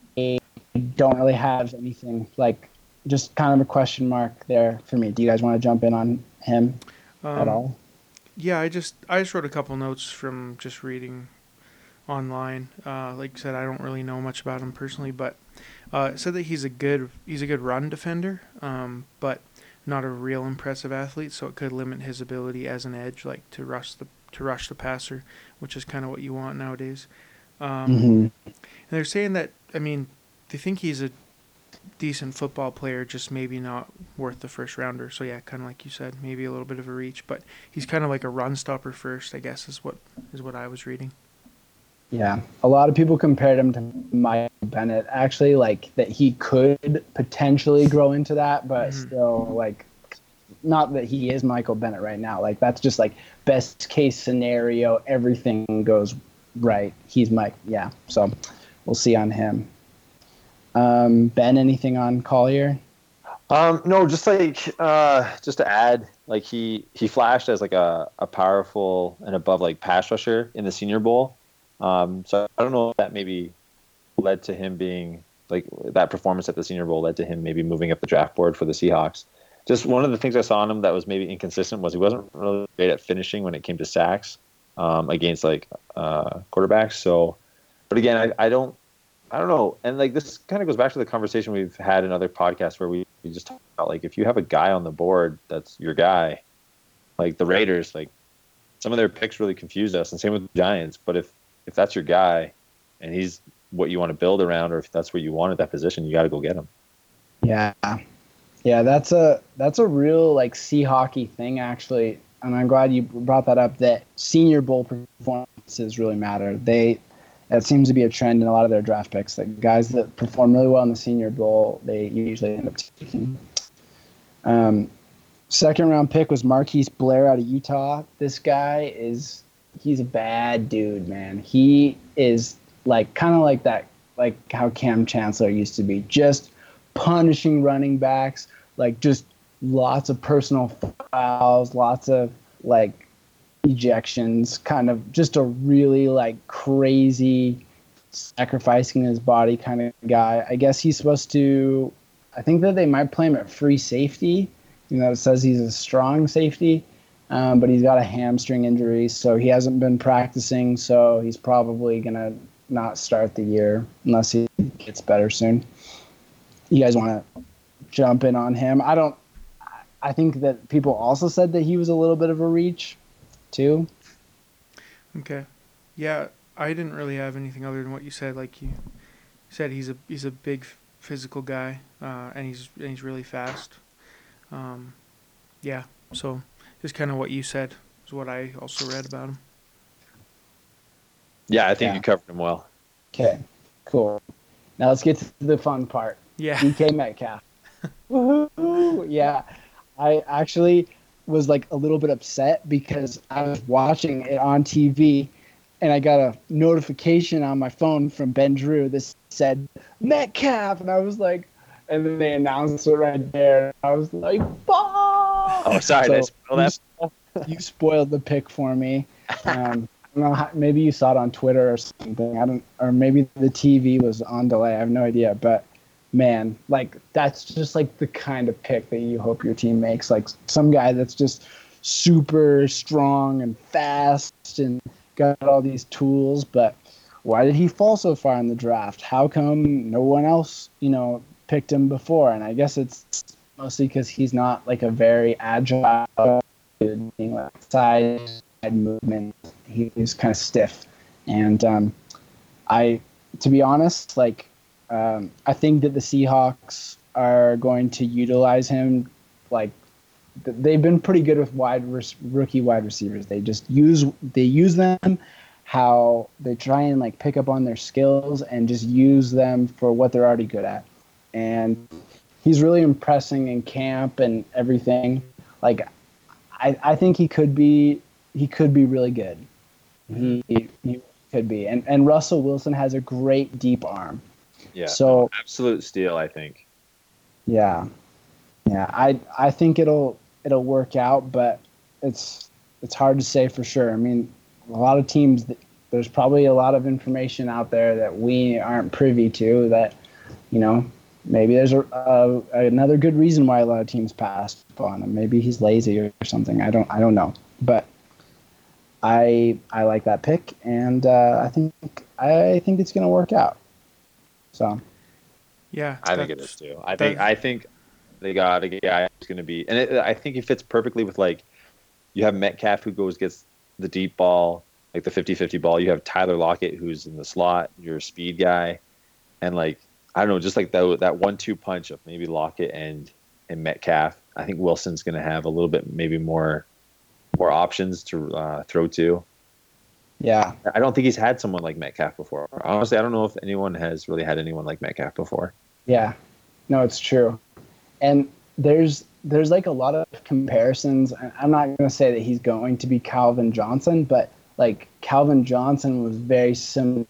don't really have anything like just kind of a question mark there for me. Do you guys want to jump in on him at Um, all? Yeah, I just I just wrote a couple notes from just reading online. Uh, like I said, I don't really know much about him personally, but uh, it said that he's a good he's a good run defender, um, but not a real impressive athlete. So it could limit his ability as an edge, like to rush the to rush the passer, which is kind of what you want nowadays. Um, Mhm. And they're saying that I mean they think he's a decent football player, just maybe not worth the first rounder. So yeah, kind of like you said, maybe a little bit of a reach, but he's kind of like a run stopper first, I guess is what is what I was reading. Yeah, a lot of people compared him to Mike Bennett. Actually, like that he could potentially grow into that, but Mhm. still, like, not that he is Michael Bennett right now. Like that's just like best case scenario. Everything goes right. He's Mike. Yeah. So we'll see on him. Um, ben, anything on Collier? Um, no, just like uh, just to add, like he he flashed as like a, a powerful and above like pass rusher in the Senior Bowl. Um, so I don't know if that maybe led to him being like that performance at the Senior Bowl led to him maybe moving up the draft board for the Seahawks. Just one of the things I saw on him that was maybe inconsistent was he wasn't really great at finishing when it came to sacks um, against like uh, quarterbacks. So, but again, I, I don't I don't know. And like this kind of goes back to the conversation we've had in other podcasts where we, we just talk about like if you have a guy on the board that's your guy, like the Raiders, like some of their picks really confused us, and same with the Giants. But if if that's your guy, and he's what you want to build around, or if that's what you want at that position, you got to go get him. Yeah, yeah, that's a that's a real like sea hockey thing actually, and I'm glad you brought that up. That Senior Bowl performances really matter. They that seems to be a trend in a lot of their draft picks. That guys that perform really well in the Senior Bowl, they usually end up taking. Um, second round pick was Marquise Blair out of Utah. This guy is he's a bad dude, man. He is like kind of like that, like how Kam Chancellor used to be, just punishing running backs, like just lots of personal fouls, lots of like ejections, kind of just a really like crazy sacrificing his body kind of guy. I guess he's supposed to I think that they might play him at free safety. You know, it says he's a strong safety, um, but he's got a hamstring injury, so he hasn't been practicing. So he's probably gonna not start the year unless he gets better soon. You guys want to jump in on him? I don't. I think that people also said that he was a little bit of a reach, too. Okay. Yeah, I didn't really have anything other than what you said. Like you said, he's a he's a big physical guy, uh, and he's and he's really fast. Um, yeah. So just kind of what you said is what I also read about him. Yeah, I think Yeah. you covered him well. Okay, cool. Now let's get to the fun part. Yeah. DK Metcalf. Woohoo! Yeah, I actually was like a little bit upset because I was watching it on TV and I got a notification on my phone from Ben Drew that said Metcalf, and I was like, and then they announced it right there. I was like! Oh, sorry, So spoil that? you, you spoiled the pick for me. Um, how, maybe you saw it on Twitter or something. I don't, or maybe the TV was on delay. I have no idea. But man, like that's just like the kind of pick that you hope your team makes. Like some guy that's just super strong and fast and got all these tools. But why did he fall so far in the draft? How come no one else, you know, picked him before? And I guess it's mostly because he's not like a very agile dude, like side movement. He, he's kind of stiff, and um, I, to be honest, like um, I think that the Seahawks are going to utilize him. Like they've been pretty good with wide res- rookie wide receivers. They just use they use them how they try and like pick up on their skills and just use them for what they're already good at. And he's really impressing in camp and everything. Like I, I think he could be he could be really good. He, he could be. And and Russell Wilson has a great deep arm. Yeah. So absolute steal, I think. yeah. Yeah, I I think it'll it'll work out, but it's it's hard to say for sure. I mean, a lot of teams there's probably a lot of information out there that we aren't privy to that you know maybe there's a, uh, another good reason why a lot of teams passed on him. Maybe he's lazy or something. I don't I don't know, but I I like that pick, and uh, I think I think it's going to work out. So, yeah, I think it is too. I think I think they got a guy who's going to be, and it, I think he fits perfectly with like you have Metcalf who goes gets the deep ball, like the 50-50 ball. You have Tyler Lockett who's in the slot, you're a speed guy, and like I don't know, just like that that one-two punch of maybe Lockett and and Metcalf. I think Wilson's going to have a little bit maybe more more options to uh, throw to. Yeah, I don't think he's had someone like Metcalf before. Honestly, I don't know if anyone has really had anyone like Metcalf before. Yeah, no, it's true, and there's there's like a lot of comparisons. I'm not going to say that he's going to be Calvin Johnson, but like Calvin Johnson was very similar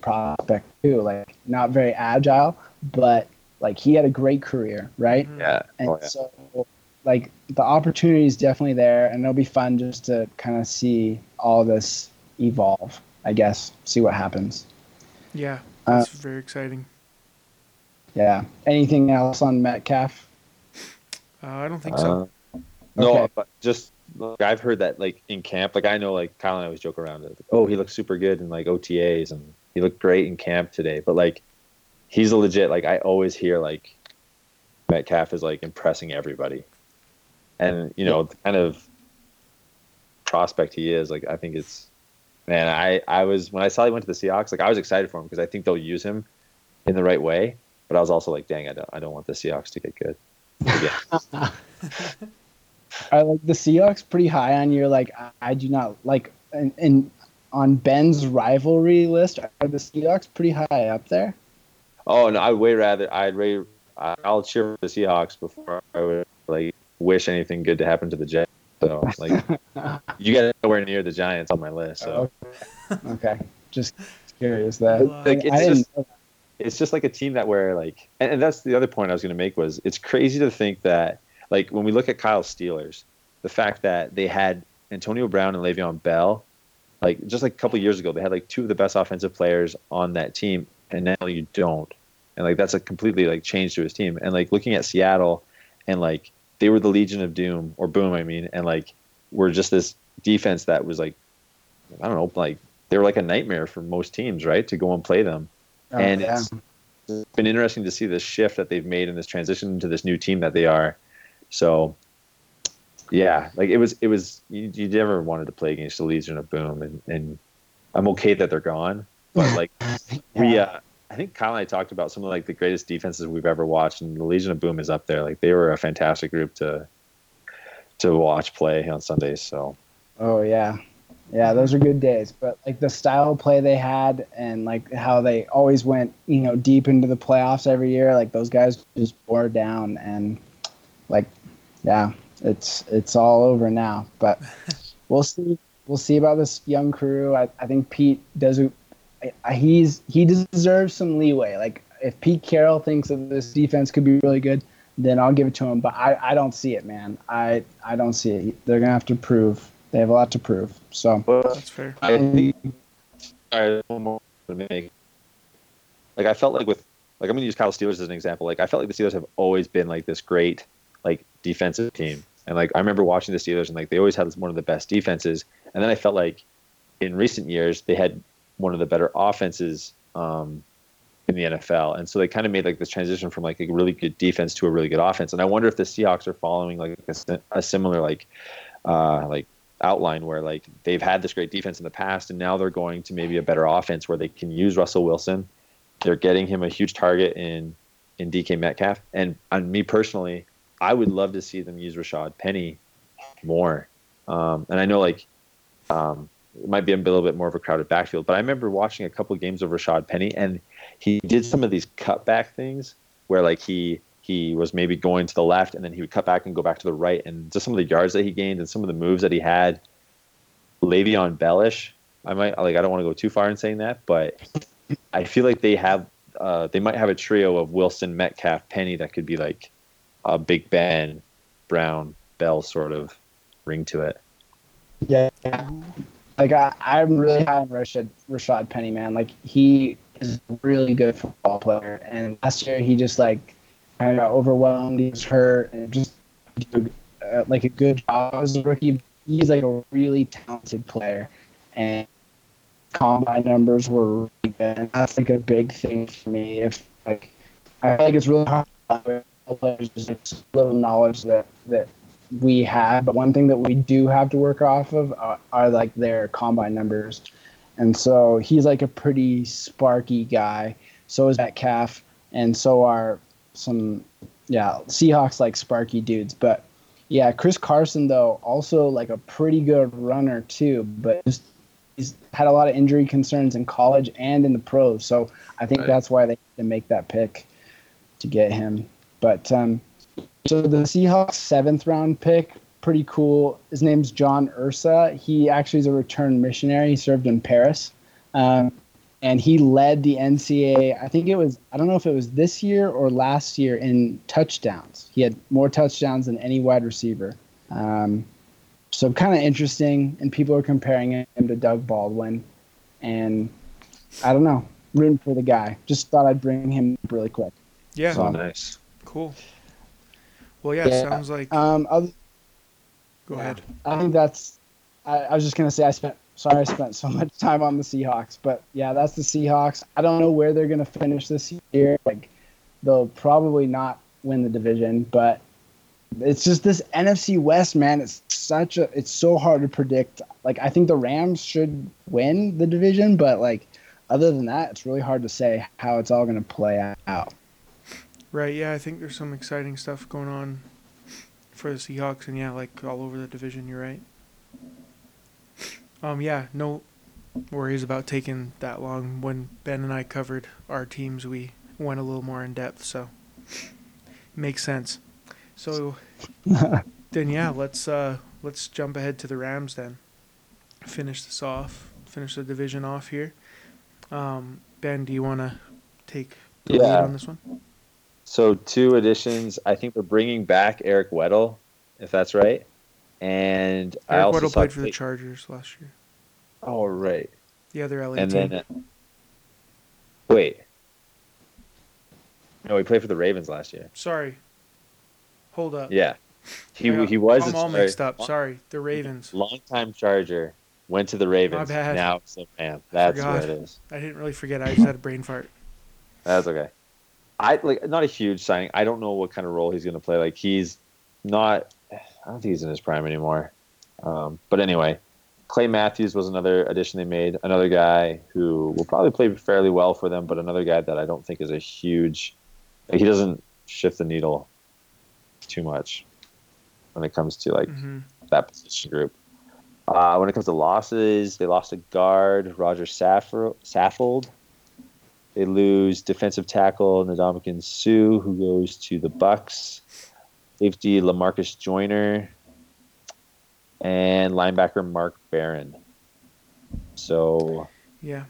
prospect too. Like not very agile, but like he had a great career, right? Mm-hmm. Yeah. And oh, yeah. so like the opportunity is definitely there, and it'll be fun just to kind of see all this evolve. I guess see what happens. Yeah, that's uh, very exciting. Yeah. Anything else on Metcalf? Uh, I don't think so. Uh, no, okay. but just like, I've heard that like in camp, like I know like Kyle and I always joke around it. Like, oh, he looks super good in like OTAs and he looked great in camp today. But like he's a legit like I always hear like Metcalf is like impressing everybody. And, you know, the kind of prospect he is, like I think it's man, I, I was when I saw he went to the Seahawks, like I was excited for him because I think they'll use him in the right way. But I was also like, dang, I don't I don't want the Seahawks to get good. Yeah. Are like the Seahawks pretty high on your like I, I do not like and, and on Ben's rivalry list are the Seahawks pretty high up there? Oh no, I'd way rather I'd way I'll cheer for the Seahawks before I would like wish anything good to happen to the Jets. So like you get nowhere near the Giants on my list. So oh, okay, okay. just curious that like it's just it's just like a team that where like and, and that's the other point I was going to make was it's crazy to think that like when we look at Kyle Steelers, the fact that they had Antonio Brown and Le'Veon Bell, like just like a couple years ago, they had like two of the best offensive players on that team, and now you don't, and like that's a completely like change to his team. And like looking at Seattle, and like they were the Legion of Doom or Boom, I mean, and like we're just this defense that was like, I don't know, like they were like a nightmare for most teams, right, to go and play them. Oh, and yeah. it's been interesting to see this shift that they've made in this transition into this new team that they are so yeah, like it was it was you, you never wanted to play against the Legion of Boom, and and I'm okay that they're gone, but like yeah. we uh, I think Kyle and I talked about some of like the greatest defenses we've ever watched, and the Legion of Boom is up there. Like they were a fantastic group to to watch play on Sundays. So. Oh yeah, yeah, those are good days. But like the style of play they had, and like how they always went, you know, deep into the playoffs every year. Like those guys just bore down, and like yeah, it's it's all over now. But we'll see. We'll see about this young crew. I, I think Pete does. He's he deserves some leeway. Like if Pete Carroll thinks that this defense could be really good, then I'll give it to him. But I, I don't see it, man. I I don't see it. They're gonna have to prove. They have a lot to prove. So that's fair. I think. All right, Like I felt like with like I'm gonna use Kyle Steelers as an example. Like I felt like the Steelers have always been like this great like defensive team. And like I remember watching the Steelers and like they always had one of the best defenses. And then I felt like in recent years they had one of the better offenses um, in the NFL. And so they kind of made like this transition from like a really good defense to a really good offense. And I wonder if the Seahawks are following like a, a similar like uh, like outline where like they've had this great defense in the past and now they're going to maybe a better offense where they can use Russell Wilson. They're getting him a huge target in in DK Metcalf. And on me personally, I would love to see them use Rashad Penny more. Um, and I know like um, it might be a little bit more of a crowded backfield, but I remember watching a couple games of Rashad Penny, and he did some of these cutback things where like he he was maybe going to the left, and then he would cut back and go back to the right, and just some of the yards that he gained and some of the moves that he had. Le'Veon Bellish, I might like I don't want to go too far in saying that, but I feel like they have uh, they might have a trio of Wilson, Metcalf, Penny that could be like a Big Ben, Brown, Bell sort of ring to it. Yeah. Like I, I'm really high on Rashad Rashad Penny, man. Like he is a really good football player, and last year he just like kind of got overwhelmed. He was hurt, and just uh, like a good job as a rookie. He's like a really talented player, and combine numbers were really good. And that's like a big thing for me. If like I feel like it's really hard players just like little knowledge that that we have, but one thing that we do have to work off of are, are like their combine numbers. And so he's like a pretty sparky guy. So is Metcalf, and so are some yeah Seahawks like sparky dudes. But yeah, Chris Carson though also like a pretty good runner too, but just he's had a lot of injury concerns in college and in the pros. So I think Right. that's why they had to make that pick to get him. But um, so the Seahawks seventh round pick, pretty cool. His name's John Ursua. He actually is a returned missionary. He served in Paris. Um, and he led the NCAA. I think it was, I don't know if it was this year or last year in touchdowns. He had more touchdowns than any wide receiver. Um, so kind of interesting. And people are comparing him to Doug Baldwin. And I don't know, rooting for the guy. Just thought I'd bring him up really quick. Yeah, So nice. cool. Well, yeah, Yeah. sounds like. Um, go yeah. ahead. I think that's. I, I was just gonna say I spent. Sorry, I spent so much time on the Seahawks, but yeah, that's the Seahawks. I don't know where they're gonna finish this year. Like, they'll probably not win the division, but it's just this NFC West, man. It's such a. It's so hard to predict. Like, I think the Rams should win the division, but like, other than that, it's really hard to say how it's all gonna play out. Right. Yeah, I think there's some exciting stuff going on for the Seahawks, and yeah, like all over the division. You're right. Um. Yeah. No worries about taking that long. When Ben and I covered our teams, we went a little more in depth, so makes sense. So then, yeah, let's uh let's jump ahead to the Rams then. Finish this off. Finish the division off here. Um, Ben, do you want to take the lead on this one? So two additions. I think we're bringing back Eric Weddle, if that's right. And I Eric also Weddle played for the Chargers last year. Oh right. The other LA and team. then uh, wait. No, he played for the Ravens last year. Sorry. Hold up. Yeah. He he was I'm all mixed up. long- Sorry, the Ravens. Longtime Charger. Went to the Ravens. bad. Now it's the Ram. That's what it is. I didn't really forget. I just had a brain fart. That's okay. I like not a huge signing. I don't know what kind of role he's going to play. Like he's not. I don't think he's in his prime anymore. Um, but anyway, Clay Matthews was another addition they made. Another guy who will probably play fairly well for them, but another guy that I don't think is a huge. Like, he doesn't shift the needle too much when it comes to like hmm that position group. Uh, when it comes to losses, they lost a guard, Roger Saffold. They lose defensive tackle Ndamukong Suh, who goes to the Bucks. Safety Lamarcus Joyner, and linebacker Mark Barron. So Yeah.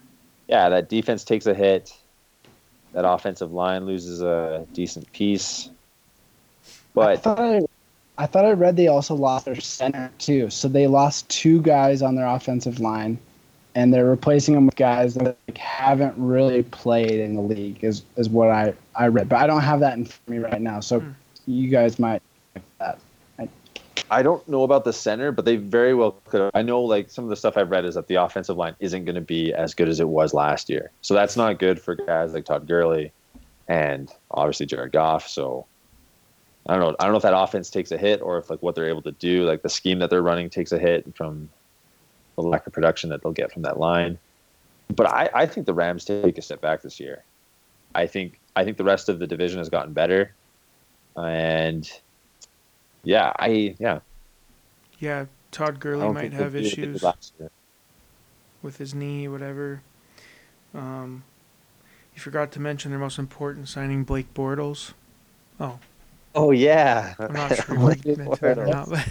yeah, that defense takes a hit. That offensive line loses a decent piece. I But thought I, I thought I read they also lost their center too. So they lost two guys on their offensive line, and they're replacing them with guys that like, haven't really played in the league. Is is what I I read, but I don't have that in front of me right now. So Hmm. you guys might. check That. I don't know about the center, but they very well could. I know like some of the stuff I've read is that the offensive line isn't going to be as good as it was last year. So that's not good for guys like Todd Gurley and obviously Jared Goff. So I don't know. I don't know if that offense takes a hit or if like what they're able to do, like the scheme that they're running takes a hit from the lack of production that they'll get from that line. But I, I think the Rams take a step back this year. I think I think the rest of the division has gotten better. And yeah, I yeah, Yeah. Todd I Gurley might have they'll be what they did issues with his knee, whatever. Um, you forgot to mention their most important signing, Blake Bortles. Oh, Oh yeah, I'm not sure Blake if you meant that or not, but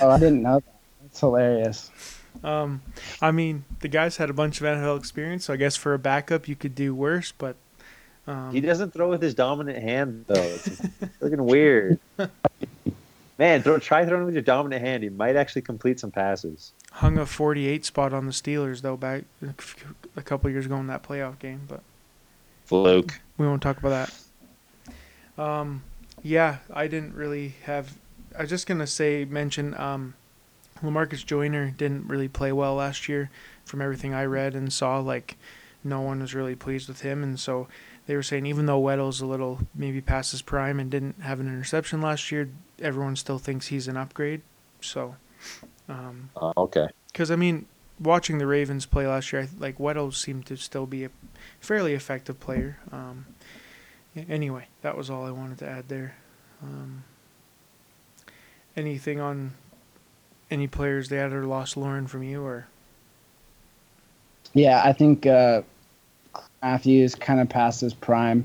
Oh, I didn't know that. That's hilarious. um, I mean, the guy's had a bunch of NFL experience, so I guess for a backup you could do worse. But Um, He doesn't throw with his dominant hand though. It's freaking weird. Man, throw, try throwing with your dominant hand. You might actually complete some passes. hung a 48 spot on the Steelers though back a couple years ago in that playoff game, but Fluke. we won't talk about that. Um, yeah, I didn't really have. I was just gonna say mention um, Lamarcus Joyner didn't really play well last year, from everything I read and saw. Like, no one was really pleased with him, and so they were saying even though Weddle's a little maybe past his prime and didn't have an interception last year, everyone still thinks he's an upgrade. So, um, Oh, okay. because I mean, watching the Ravens play last year, I, like Weddle seemed to still be a fairly effective player. Um, anyway, that was all I wanted to add there. Um, anything on any players they added or lost, Lauren, from you or? Yeah, I think uh, Matthews kind of past his prime.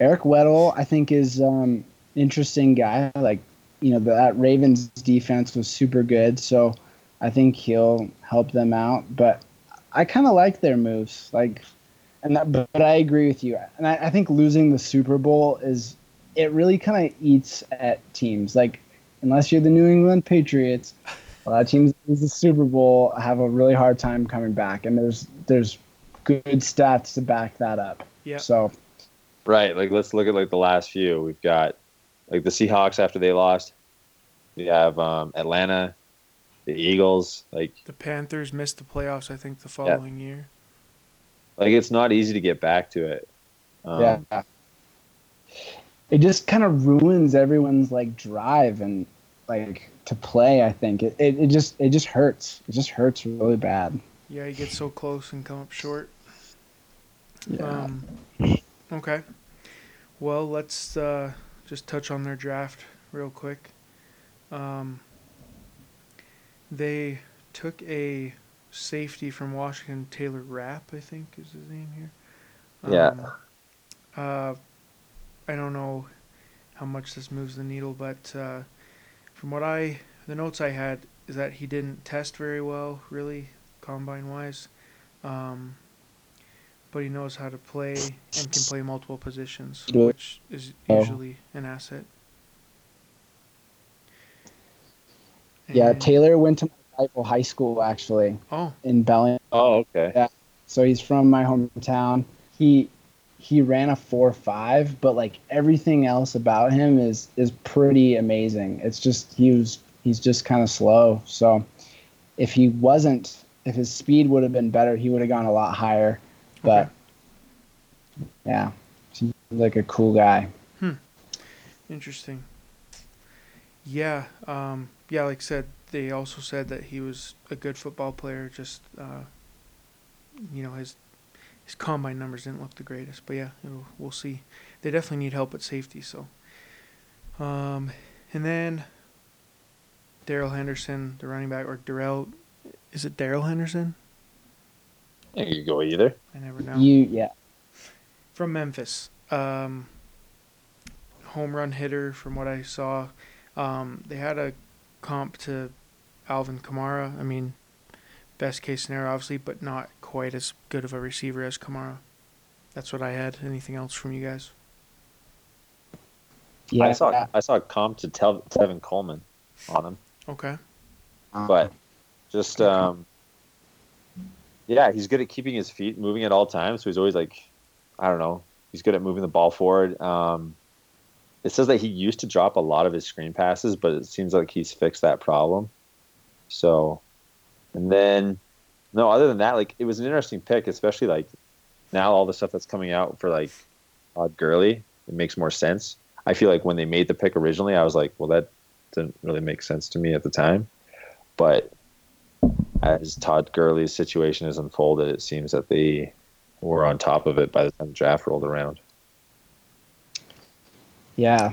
Eric Weddle, I think, is um, interesting guy. Like, you know, that Ravens defense was super good, so I think he'll help them out. But I kind of like their moves. Like, and that, but, but I agree with you. And I, I think losing the Super Bowl is it really kind of eats at teams. Like, unless you're the New England Patriots, a lot of teams that lose the Super Bowl have a really hard time coming back, and there's there's good stats to back that up. Yeah. So Right. Like let's look at like the last few. We've got like the Seahawks after they lost. We have um, Atlanta, the Eagles. Like The Panthers missed the playoffs, I think, the following year. like it's not easy to get back to it. Um, yeah, it just kind of ruins everyone's like drive and like to play. I think it, it, it just it just hurts. It just hurts really bad. Yeah, you get so close and come up short. Yeah. Um, okay. Well, let's uh, just touch on their draft real quick. Um, they took a safety from Washington, Taylor Rapp, I think is his name here. Yeah. Um, uh, I don't know how much this moves the needle, but uh, from what I, the notes I had is that he didn't test very well, really, combine wise. Um, but he knows how to play and can play multiple positions, which is Oh. usually an asset. yeah, Taylor went to my rival high school actually Oh, in Bellingham. Oh, okay. So he's from my hometown. He he ran a four five, but like everything else about him is is pretty amazing. It's just he was he's just kind of slow. So if he wasn't, if his speed would have been better, he would have gone a lot higher. But yeah, seems like a cool guy. Hmm. Interesting. Yeah, um, yeah. Like I said, they also said that he was a good football player. Just uh, you know, his his combine numbers didn't look the greatest, but yeah, it'll, we'll see. They definitely need help at safety. So, um, and then Daryl Henderson, the running back, or Darrell, is it Daryl Henderson? Yeah, you go either. I never know. You yeah. from Memphis. Um, home run hitter, from what I saw. Um, they had a comp to Alvin Kamara. I mean, best case scenario, obviously, but not quite as good of a receiver as Kamara. That's what I had. Anything else from you guys? Yeah, I saw I saw a comp to Tel- Tevin Coleman on him, Okay. but just um, yeah, he's good at keeping his feet moving at all times. So he's always like, I don't know, he's good at moving the ball forward. Um, it says that he used to drop a lot of his screen passes, but it seems like he's fixed that problem. So, and then no, other than that, like it was an interesting pick, especially like now all the stuff that's coming out for like Todd Gurley, it makes more sense. I feel like when they made the pick originally, I was like, well, that didn't really make sense to me at the time. But as Todd Gurley's situation has unfolded, it seems that they were on top of it by the time the draft rolled around. Yeah,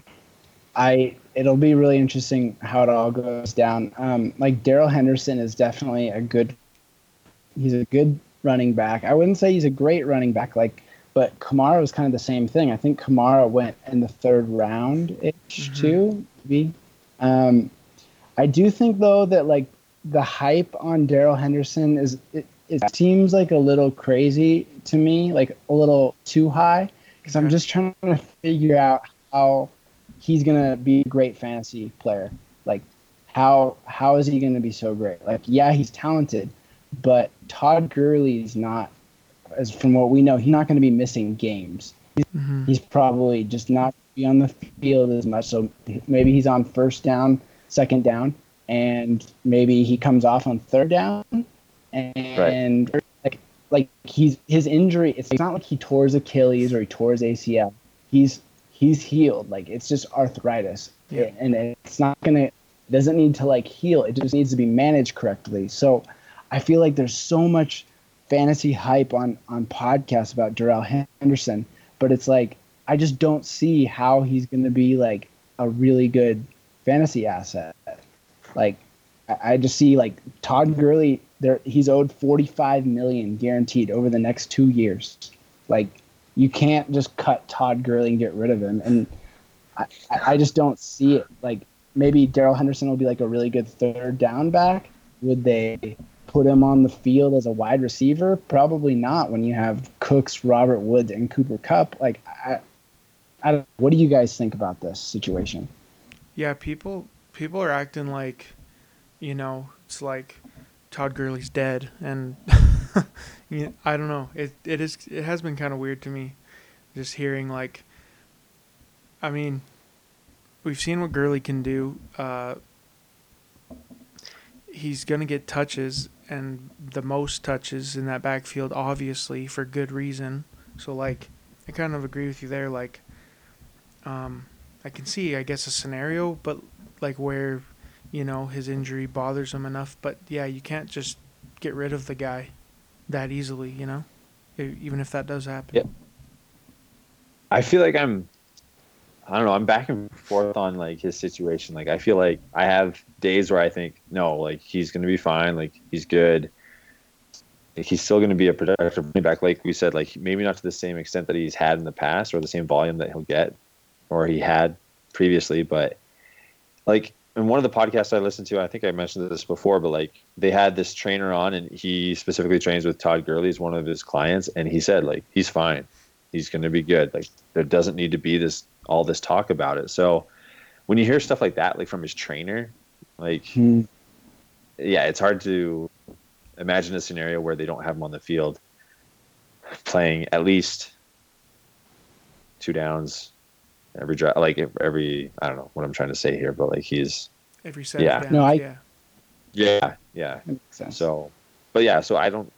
I it'll be really interesting how it all goes down. Um, like Daryl Henderson is definitely a good. He's a good running back. I wouldn't say he's a great running back, like, but Kamara was kind of the same thing. I think Kamara went in the third round ish Mhm. too, maybe. Um, I do think though that like the hype on Daryl Henderson is it, it seems like a little crazy to me, like a little too high. because I'm just trying to figure out how he's gonna be a great fantasy player. Like, how how is he gonna be so great? Like, yeah, he's talented, but Todd Gurley is not. As from what we know, he's not going to be missing games. hmm He's probably just not be on the field as much. So maybe he's on first down, second down, and maybe he comes off on third down, and like like he's his injury. It's not like he tore his Achilles or he tore his ACL. He's he's healed. Like it's just arthritis, Yeah. and it's not gonna it doesn't need to like heal. It just needs to be managed correctly. So I feel like there's so much fantasy hype on on podcasts about Darrell Henderson, but it's like I just don't see how he's going to be like a really good fantasy asset. Like I, I just see like Todd Gurley there he's owed 45 million guaranteed over the next 2 years. Like you can't just cut Todd Gurley and get rid of him and I, I just don't see it. Like maybe Daryl Henderson will be like a really good third down back. Would they put him on the field as a wide receiver? Probably not when you have Cooks, Robert Woods, and Cooper Kupp. Like, I, I don't, what do you guys think about this situation? Yeah, people people are acting like, you know, it's like Todd Gurley's dead, and you I don't know. It it is it has been kind of weird to me, just hearing like. I mean, we've seen what Gurley can do. Uh, he's gonna get touches and the most touches in that backfield, obviously for good reason. So like, I kind of agree with you there. Like, um, I can see, I guess, a scenario, but like where, you know, his injury bothers him enough. But yeah, you can't just get rid of the guy that easily, you know, even if that does happen. Yep. I feel like I'm I don't know, I'm back and forth on like his situation. Like I feel like I have days where I think, no, like he's gonna be fine, like he's good. Like, he's still gonna be a productive running back, like we said, like maybe not to the same extent that he's had in the past or the same volume that he'll get or he had previously, but like in one of the podcasts I listened to, I think I mentioned this before, but like they had this trainer on and he specifically trains with Todd Gurley, he's one of his clients, and he said like he's fine. He's gonna be good. Like there doesn't need to be this all this talk about it. So when you hear stuff like that, like from his trainer, like Hmm. yeah, it's hard to imagine a scenario where they don't have him on the field playing at least two downs every drive. Like every, I don't know what I'm trying to say here, but like he's, Every set Yeah. of downs, No, I- yeah. yeah, yeah. That makes sense. So, but yeah, so I don't,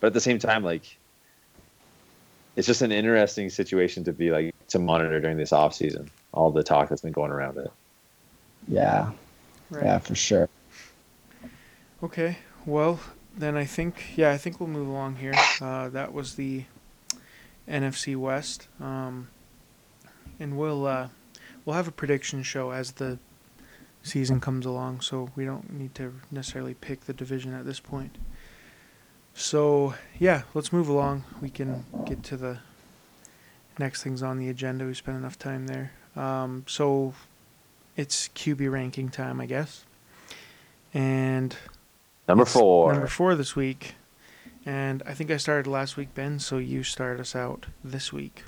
but at the same time, like, it's just an interesting situation to be like to monitor during this off season. All the talk that's been going around it. yeah, Right. yeah, for sure. Okay. Well, then I think yeah, I think we'll move along here. Uh, that was the NFC West, um, and we'll uh, we'll have a prediction show as the season comes along. So we don't need to necessarily pick the division at this point. So yeah, let's move along. We can get to the next things on the agenda. We spent enough time there. Um, so it's QB ranking time, I guess. And Number four. Number four this week. And I think I started last week, Ben, so you start us out this week.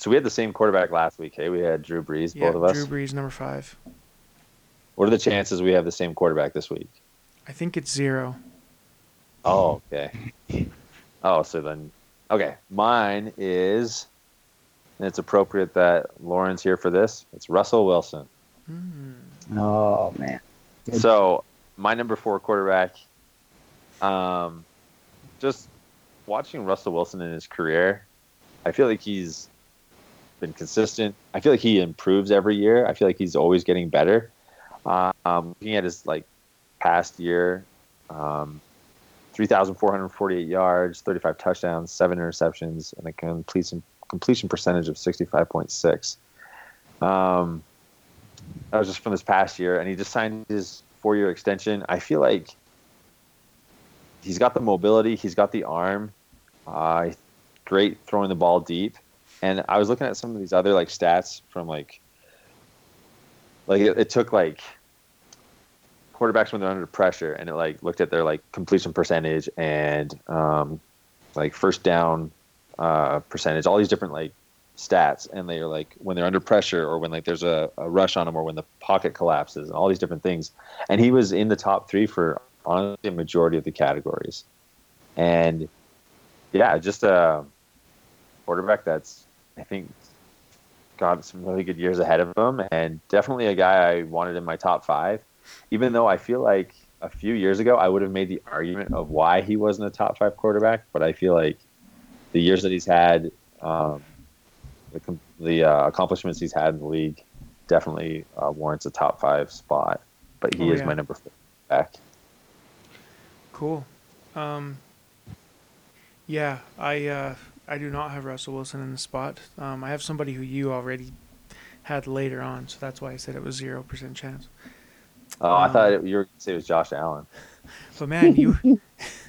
So we had the same quarterback last week. Hey, we had Drew Brees, Yeah, both of us. Drew Brees, number five. What are the chances we have the same quarterback this week? I think it's zero. Oh, okay. Oh, so then, okay. Mine is, and it's appropriate that Lauren's here for this. It's Russell Wilson. Hmm. Oh man. Good. So my number four quarterback, um, just watching Russell Wilson in his career, I feel like he's been consistent. I feel like he improves every year. I feel like he's always getting better. Um, looking at his like past year, um, three thousand four hundred forty-eight yards, thirty-five touchdowns, seven interceptions, and a completion completion percentage of sixty-five point six. Um, that was just from this past year, and he just signed his four-year extension. I feel like he's got the mobility, he's got the arm, uh, great throwing the ball deep. And I was looking at some of these other like stats from like, like it, it took like quarterbacks when they're under pressure, and it like looked at their like completion percentage and um, like first down uh, percentage, all these different like stats, and they're like when they're under pressure or when like there's a, a rush on them or when the pocket collapses and all these different things. And he was in the top three for honestly a majority of the categories. And yeah, just a quarterback that's I think got some really good years ahead of him, and definitely a guy I wanted in my top five. Even though I feel like a few years ago I would have made the argument of why he wasn't a top five quarterback, but I feel like the years that he's had, um, the, the uh, accomplishments he's had in the league, definitely uh, warrants a top five spot. But he Oh, is yeah. my number four back. Cool. Um, yeah, I uh, I do not have Russell Wilson in the spot. Um, I have somebody who you already had later on, so that's why I said it was zero percent chance. Oh, I Um, thought it, you were going to say it was Josh Allen. But man, you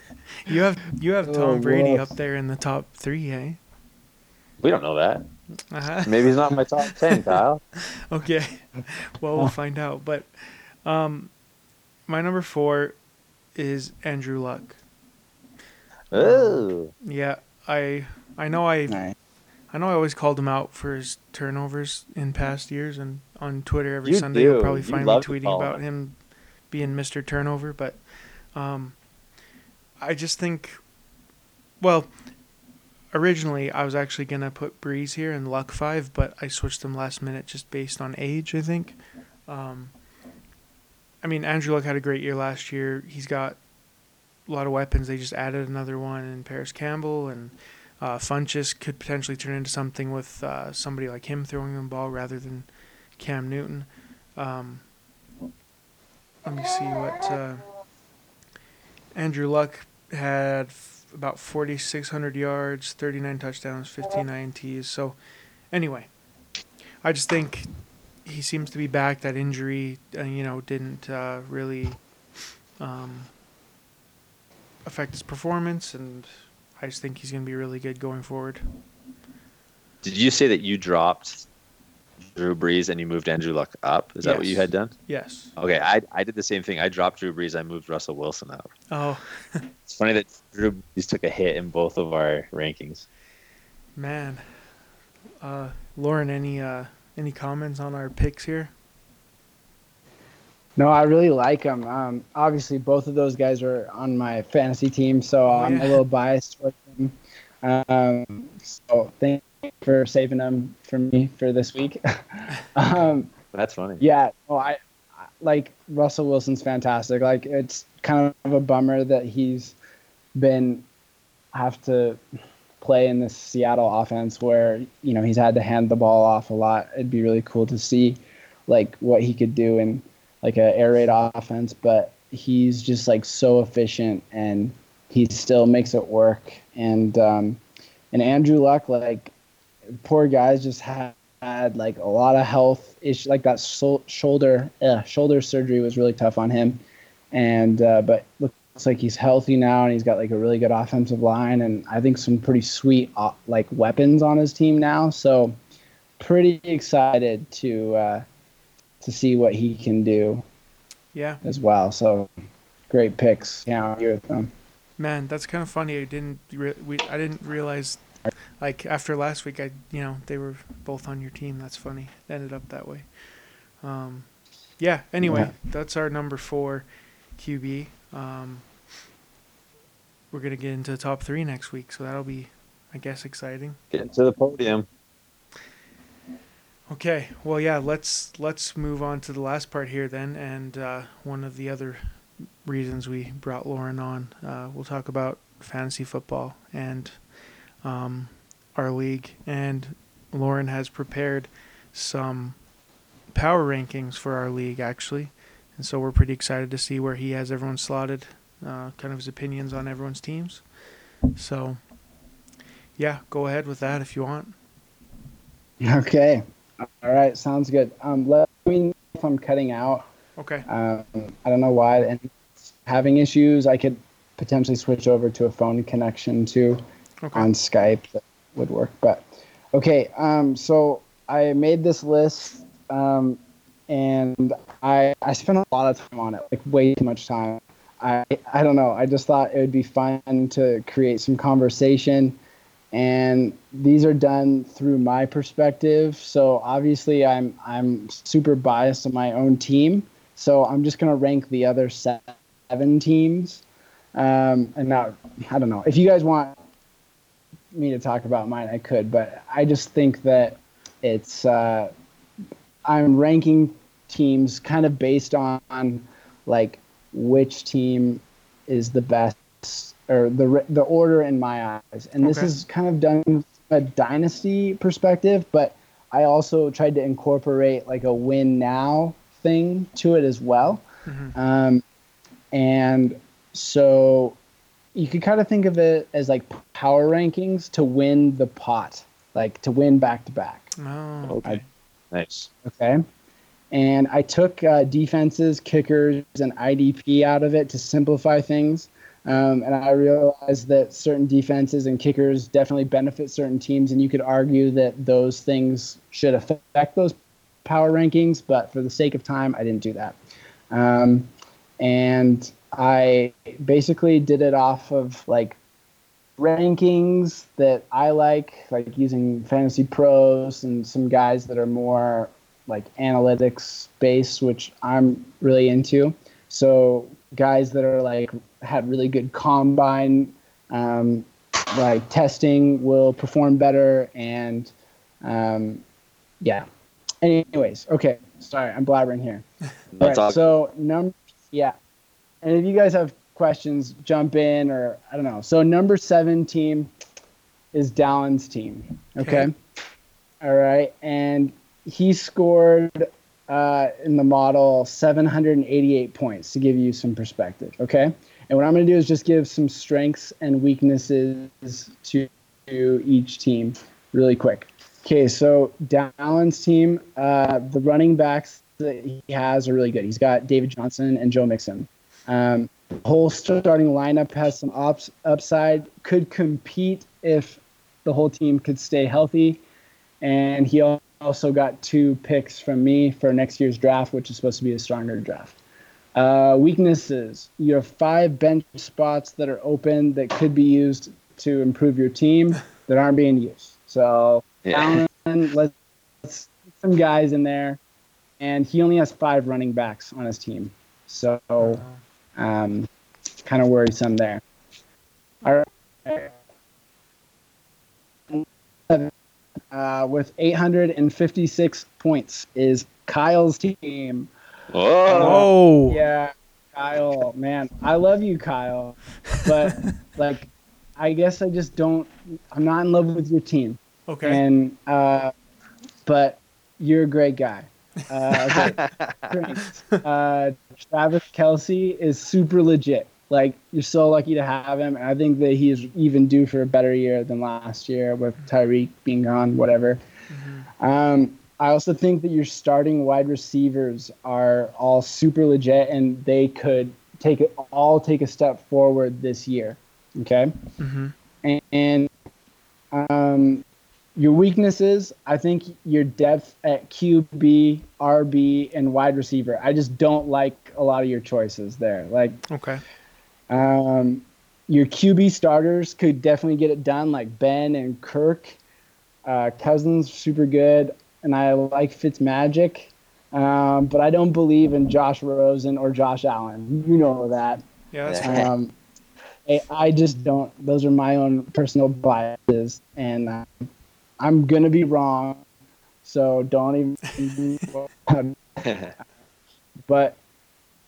you have you have Tom Oh, Brady up there in the top three, eh? We don't know that. Uh-huh. Maybe he's not in my top ten, Kyle. Okay. Well, we'll find out. But um, my number four is Andrew Luck. Oh, Yeah, I I know I Nice. I know I always called him out for his turnovers in past years, and on Twitter every You Sunday you'll probably You find me tweeting about him. him being Mr. Turnover. But um, I just think, well, originally I was actually gonna put Brees here and Luck five, but I switched them last minute just based on age. I think. Um, I mean, Andrew Luck had a great year last year. He's got a lot of weapons. They just added another one in Parris Campbell and. Uh, Funchess could potentially turn into something with uh, somebody like him throwing the ball rather than Cam Newton. Um, let me see what uh, Andrew Luck had f- about 4,600 yards, 39 touchdowns, 15 INTs. So, anyway, I just think he seems to be back. That injury, uh, you know, didn't uh, really um, affect his performance, and I just think he's going to be really good going forward. did you say that you dropped Drew Brees and you moved Andrew Luck up? Is that what you had done? Yes. Okay, I I did the same thing. I dropped Drew Brees. I moved Russell Wilson up. Oh, It's funny that Drew Brees took a hit in both of our rankings. man. Uh, Lauren, any uh, any comments on our picks here? No, I really like them. Um, obviously, both of those guys are on my fantasy team, so Oh, I'm yeah. a little biased towards them. Um, so thank you for saving them for me for this week. um, That's funny. yeah, no, I, I like Russell Wilson's fantastic. Like it's kind of a bummer that he's been have to play in this Seattle offense where you know he's had to hand the ball off a lot. It'd be really cool to see like what he could do in like a air raid offense, but he's just like so efficient and he still makes it work. And um, and Andrew Luck, like poor guys, just had, had like a lot of health issues. Like that sol- shoulder uh, shoulder surgery was really tough on him. And uh, but looks like he's healthy now, and he's got like a really good offensive line, and I think some pretty sweet uh, like weapons on his team now. So pretty excited to uh, to see what he can do Yeah, as well. So great picks. Yeah, agree with them. man, that's kind of funny. I didn't re- we I didn't realize like after last week I you know they were both on your team. That's funny. It ended up that way. Um, yeah. Anyway, Yeah. that's our number four QB. Um, we're gonna get into the top three next week, so that'll be, I guess, exciting. Get to the podium. Okay, well, yeah, let's let's move on to the last part here then, and uh, one of the other reasons we brought Lauren on, uh, we'll talk about fantasy football and um, our league. And Lauren has prepared some power rankings for our league, actually, and so we're pretty excited to see where he has everyone slotted, uh, kind of his opinions on everyone's teams. So, yeah, go ahead with that if you want. Okay. All right. Sounds good. Um, let me know if I'm cutting out. Okay. Um, I don't know why. And having issues, I could potentially switch over to a phone connection too Okay. on Skype that would work. But okay, um, so I made this list, um, and I I spent a lot of time on it, like way too much time. I I don't know. I just thought it would be fun to create some conversation, and these are done through my perspective. So obviously, I'm I'm super biased on my own team. So I'm just gonna rank the other seven teams. Um, and now I don't know if you guys want me to talk about mine, I could, but I just think that it's uh, I'm ranking teams kind of based on, on like which team is the best or the the order in my eyes. And this Okay. is kind of done from a dynasty perspective, but I also tried to incorporate like a win now thing to it as well. Mhm. Um, and so you could kind of think of it as like power rankings to win the pot, like to win back to back. Oh, Okay. Nice. Okay. And I took uh, defenses, kickers, and IDP out of it to simplify things. Um, and I realized that certain defenses and kickers definitely benefit certain teams, and you could argue that those things should affect those power rankings. But for the sake of time, I didn't do that. Um, and I basically did it off of like rankings that I like, like using Fantasy Pros and some guys that are more like analytics based, which I'm really into. So guys that are like had really good combine, um, like testing will perform better, and um, yeah. Anyways, okay. Sorry, I'm blabbering here. That's right, so number yeah, and if you guys have questions, jump in or I don't know. So number seven team is Dallin's team. Okay. Okay. All right, and he scored uh, in the model 788 points to give you some perspective. Okay, and what I'm going to do is just give some strengths and weaknesses to, each team really quick. Okay, so Dallin's team, uh, the running backs that he has are really good. He's got David Johnson and Joe Mixon. Um, whole starting lineup has some ups, upside. Could compete if the whole team could stay healthy. And he also got two picks from me for next year's draft, which is supposed to be a stronger draft. Uh, weaknesses: you have five bench spots that are open that could be used to improve your team that aren't being used. So Yeah. Allen, let's, let's get some guys in there, and he only has five running backs on his team, so um, kind of worrisome there. All right. Uh, with 856 points is Kyle's team. Oh. Whoa. Yeah, Kyle, man, I love you, Kyle, but like, I guess I just don't. I'm not in love with your team. Okay. And uh, but you're a great guy. Uh, okay. Uh, Travis Kelce is super legit. Like you're so lucky to have him, and I think that he is even due for a better year than last year with Tyreek being gone. Whatever. Um, I also think that your starting wide receivers are all super legit, and they could take it all take a step forward this year. Okay hmm and um, your weaknesses, I think your depth at QB, RB, and wide receiver. I just don't like a lot of your choices there. Like Okay. Um, your QB starters could definitely get it done, like Ben and Kirk. Uh, Cousins, super good, and I like Fitzmagic, um, but I don't believe in Josh Rosen or Josh Allen. You know that. Yeah, that's Yeah. Um, I, I just don't. Those are my own personal biases, and uh, I'm gonna be wrong. So don't even. but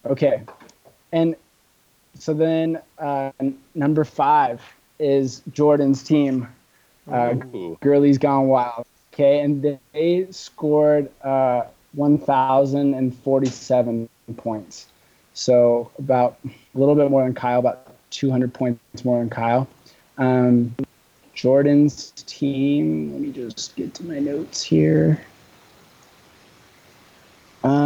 okay, and so then uh, number five is Jordan's team. Uh, Ooh. Gurley's Gone Wild. Okay, and they scored uh, 1,047 points. So about a little bit more than Kyle, about 200 points more than Kyle. Um, Jordan's team, let me just get to my notes here.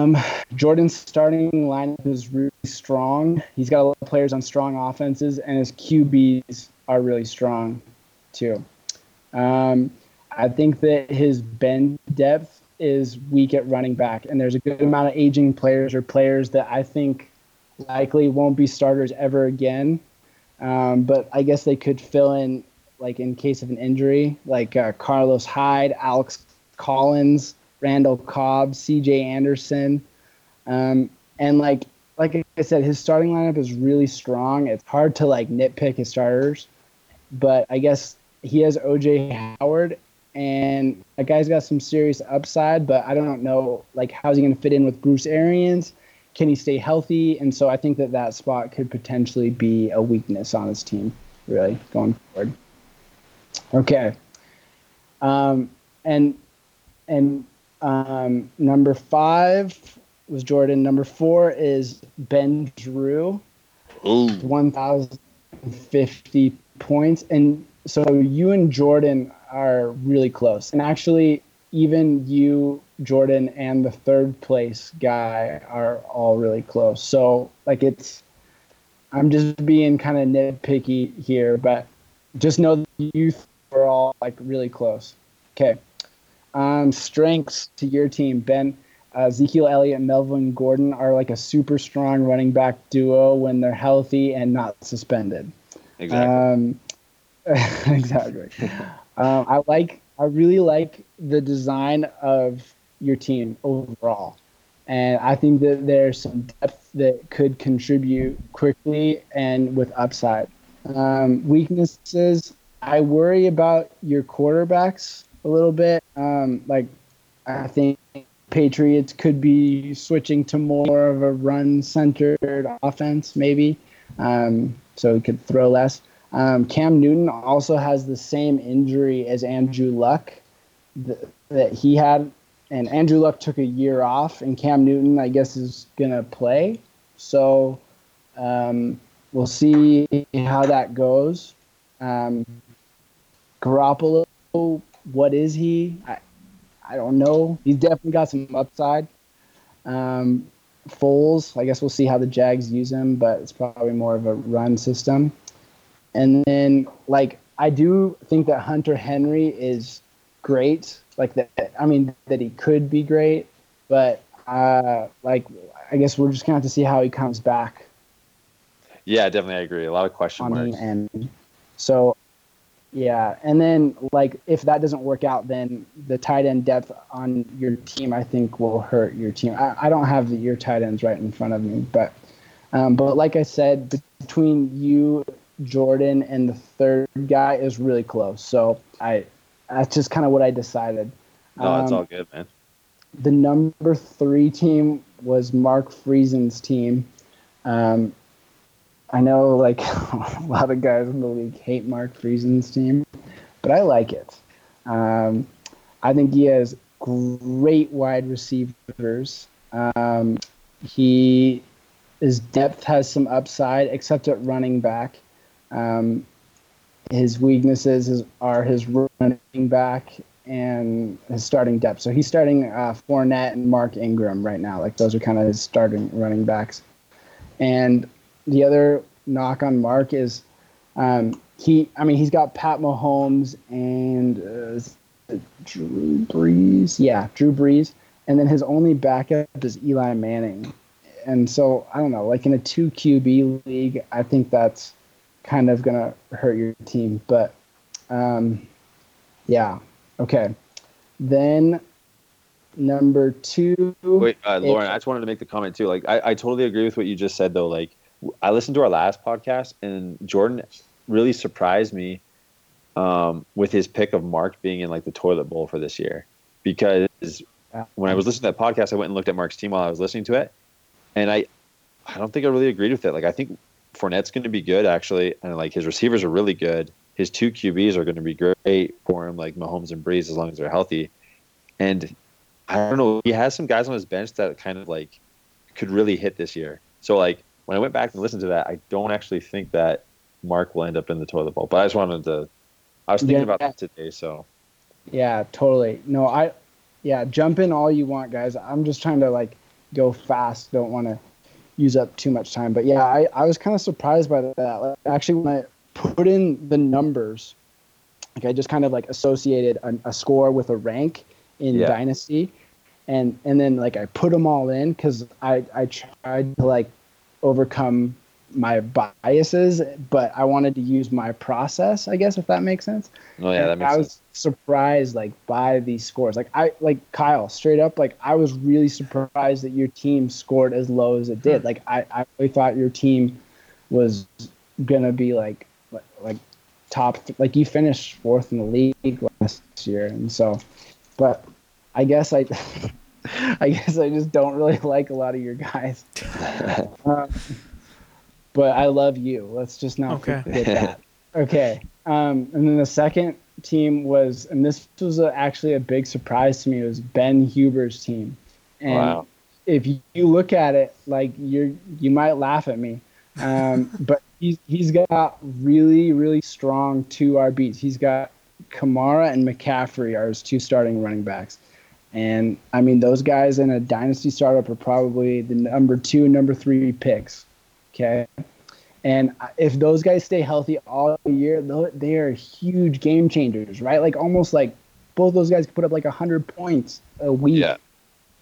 Um, Jordan's starting lineup is really strong. He's got a lot of players on strong offenses, and his QBs are really strong too. Um, I think that his bend depth is weak at running back, and there's a good amount of aging players or players that I think likely won't be starters ever again. Um, but I guess they could fill in like in case of an injury, like uh, Carlos Hyde, Alex Collins, Randall Cobb, C.J. Anderson, um, and like like I said, his starting lineup is really strong. It's hard to like nitpick his starters, but I guess he has OJ Howard, and that guy's got some serious upside. But I don't know like how's he going to fit in with Bruce Arians. Can he stay healthy? And so I think that that spot could potentially be a weakness on his team, really going forward. Okay. Um, and and um, number five was Jordan. Number four is Ben Drew, Ooh. 1,050 points. And so you and Jordan are really close. And actually, even you, Jordan, and the third place guy are all really close. So, like, it's, I'm just being kind of nitpicky here, but just know that you are all like really close. Okay. Um, strengths to your team, Ben. Uh, Ezekiel Elliott and Melvin Gordon are like a super strong running back duo when they're healthy and not suspended. Exactly. Um, exactly. um, I like. I really like the design of your team overall, and I think that there's some depth that could contribute quickly and with upside. Um, weaknesses. I worry about your quarterbacks a little bit. Um, like, I think Patriots could be switching to more of a run-centered offense, maybe, um, so he could throw less. Um, Cam Newton also has the same injury as Andrew Luck th- that he had, and Andrew Luck took a year off, and Cam Newton, I guess, is gonna play. So um, we'll see how that goes. Um, Garoppolo, what is he? I, I don't know. He's definitely got some upside. Um, Foles, I guess we'll see how the Jags use him, but it's probably more of a run system. And then, like, I do think that Hunter Henry is great. Like that, I mean, that he could be great, but uh, like, I guess we're just gonna have to see how he comes back Yeah, definitely. I agree. A lot of question on marks. end. So, yeah, and then like if that doesn't work out, then the tight end depth on your team, I think, will hurt your team. I, I don't have the, your tight ends right in front of me, but um, but like I said, between you, Jordan, and the third guy is really close. So I that's just kind of what I decided. No, it's Um, all good, man. the number three team was Mark Friesen's team. Um, I know like a lot of guys in the league hate Mark Friesen's team, but I like it. Um, I think he has great wide receivers. Um, he his depth has some upside, except at running back. Um, his weaknesses is, are his running back and his starting depth. So he's starting uh, Fournette and Mark Ingram right now. Like those are kind of his starting running backs. And the other knock on Mark is um, he. I mean, he's got Pat Mahomes and uh, Drew Brees. Yeah, Drew Brees. And then his only backup is Eli Manning. And so I don't know. Like in a two QB league, I think that's kind of gonna hurt your team. But um, yeah, okay. Then number two. Wait, uh, Lauren, I just wanted to make the comment too. Like, I, I totally agree with what you just said, though. Like, I listened to our last podcast, and Jordan really surprised me um, with his pick of Mark being in like the toilet bowl for this year. Because when I was listening to that podcast, I went and looked at Mark's team while I was listening to it, and I, I don't think I really agreed with it. Like, I think Fournette's going to be good actually, and like his receivers are really good. His two QBs are going to be great for him, like Mahomes and Brees, as long as they're healthy. And I don't know. He has some guys on his bench that kind of like could really hit this year. So like when I went back and listened to that, I don't actually think that Mark will end up in the toilet bowl. But I just wanted to. I was thinking Yeah. about that today. So Yeah, totally. No, I, yeah, jump in all you want, guys. I'm just trying to like go fast. Don't want to use up too much time. But yeah, I, I was kind of surprised by that. Like, actually, when I put in the numbers, like I just kind of like associated a, a score with a rank in Yeah. Dynasty, and and then like I put them all in because I I tried to like overcome my biases, but I wanted to use my process, I guess, if that makes sense. Oh yeah, that makes I was sense. surprised like by these scores. Like I like Kyle, straight up, like I was really surprised that your team scored as low as it did. Hmm. Like I, I really thought your team was gonna be like like, like top like you finished fourth in the league last year and so but I guess I I guess I just don't really like a lot of your guys. Um, but I love you. Let's just not Okay. forget that. Okay. Um, and then the second team was, and this was a, actually a big surprise to me. It was Ben Huber's team. And Wow. if you, you look at it, like you're, you might laugh at me, um, but he's he's got really really strong two RBs. He's got Kamara and McCaffrey are his two starting running backs. And I mean, those guys in a dynasty startup are probably the number two number three picks. Okay. And if those guys stay healthy all year, they are huge game changers, right? Like almost like both those guys could put up like 100 points a week Yeah.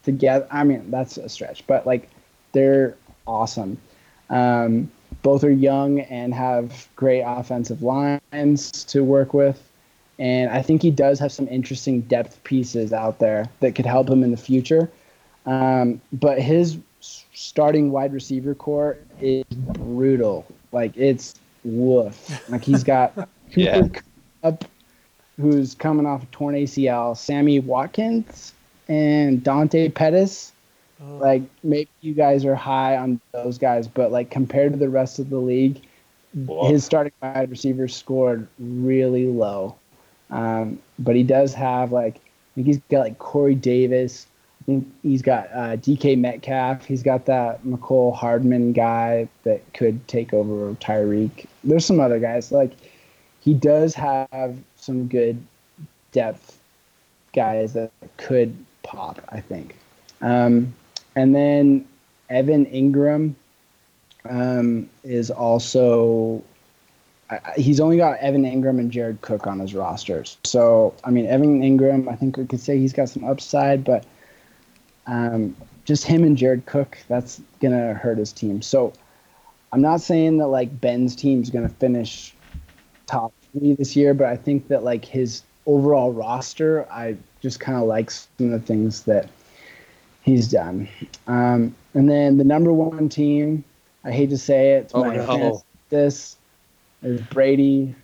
together. I mean, that's a stretch, but like they're awesome. Um, both are young and have great offensive lines to work with. And I think he does have some interesting depth pieces out there that could help him in the future. Um, but his starting wide receiver core is brutal. Like it's woof. Like he's got Yeah. Kupp, who's coming off a torn ACL, Sammy Watkins, and Dante Pettis. Oh, Like maybe you guys are high on those guys, but like compared to the rest of the league, Whoa. his starting wide receivers scored really low. Um, but he does have like I think he's got like Corey Davis. I think he's got uh, DK Metcalf. He's got that Mecole Hardman guy that could take over Tyreek. There's some other guys like he does have some good depth guys that could pop. I think. Um, and then Evan Engram um, is also I- he's only got Evan Engram and Jared Cook on his rosters. So I mean, Evan Engram, I think we could say he's got some upside, but um, just him and Jared Cook, that's gonna hurt his team. So I'm not saying that like Ben's team's gonna finish top three this year, but I think that like his overall roster, I just kind of like some of the things that he's done. Um, and then the number one team, I hate to say it, Oh, my no. this Brady,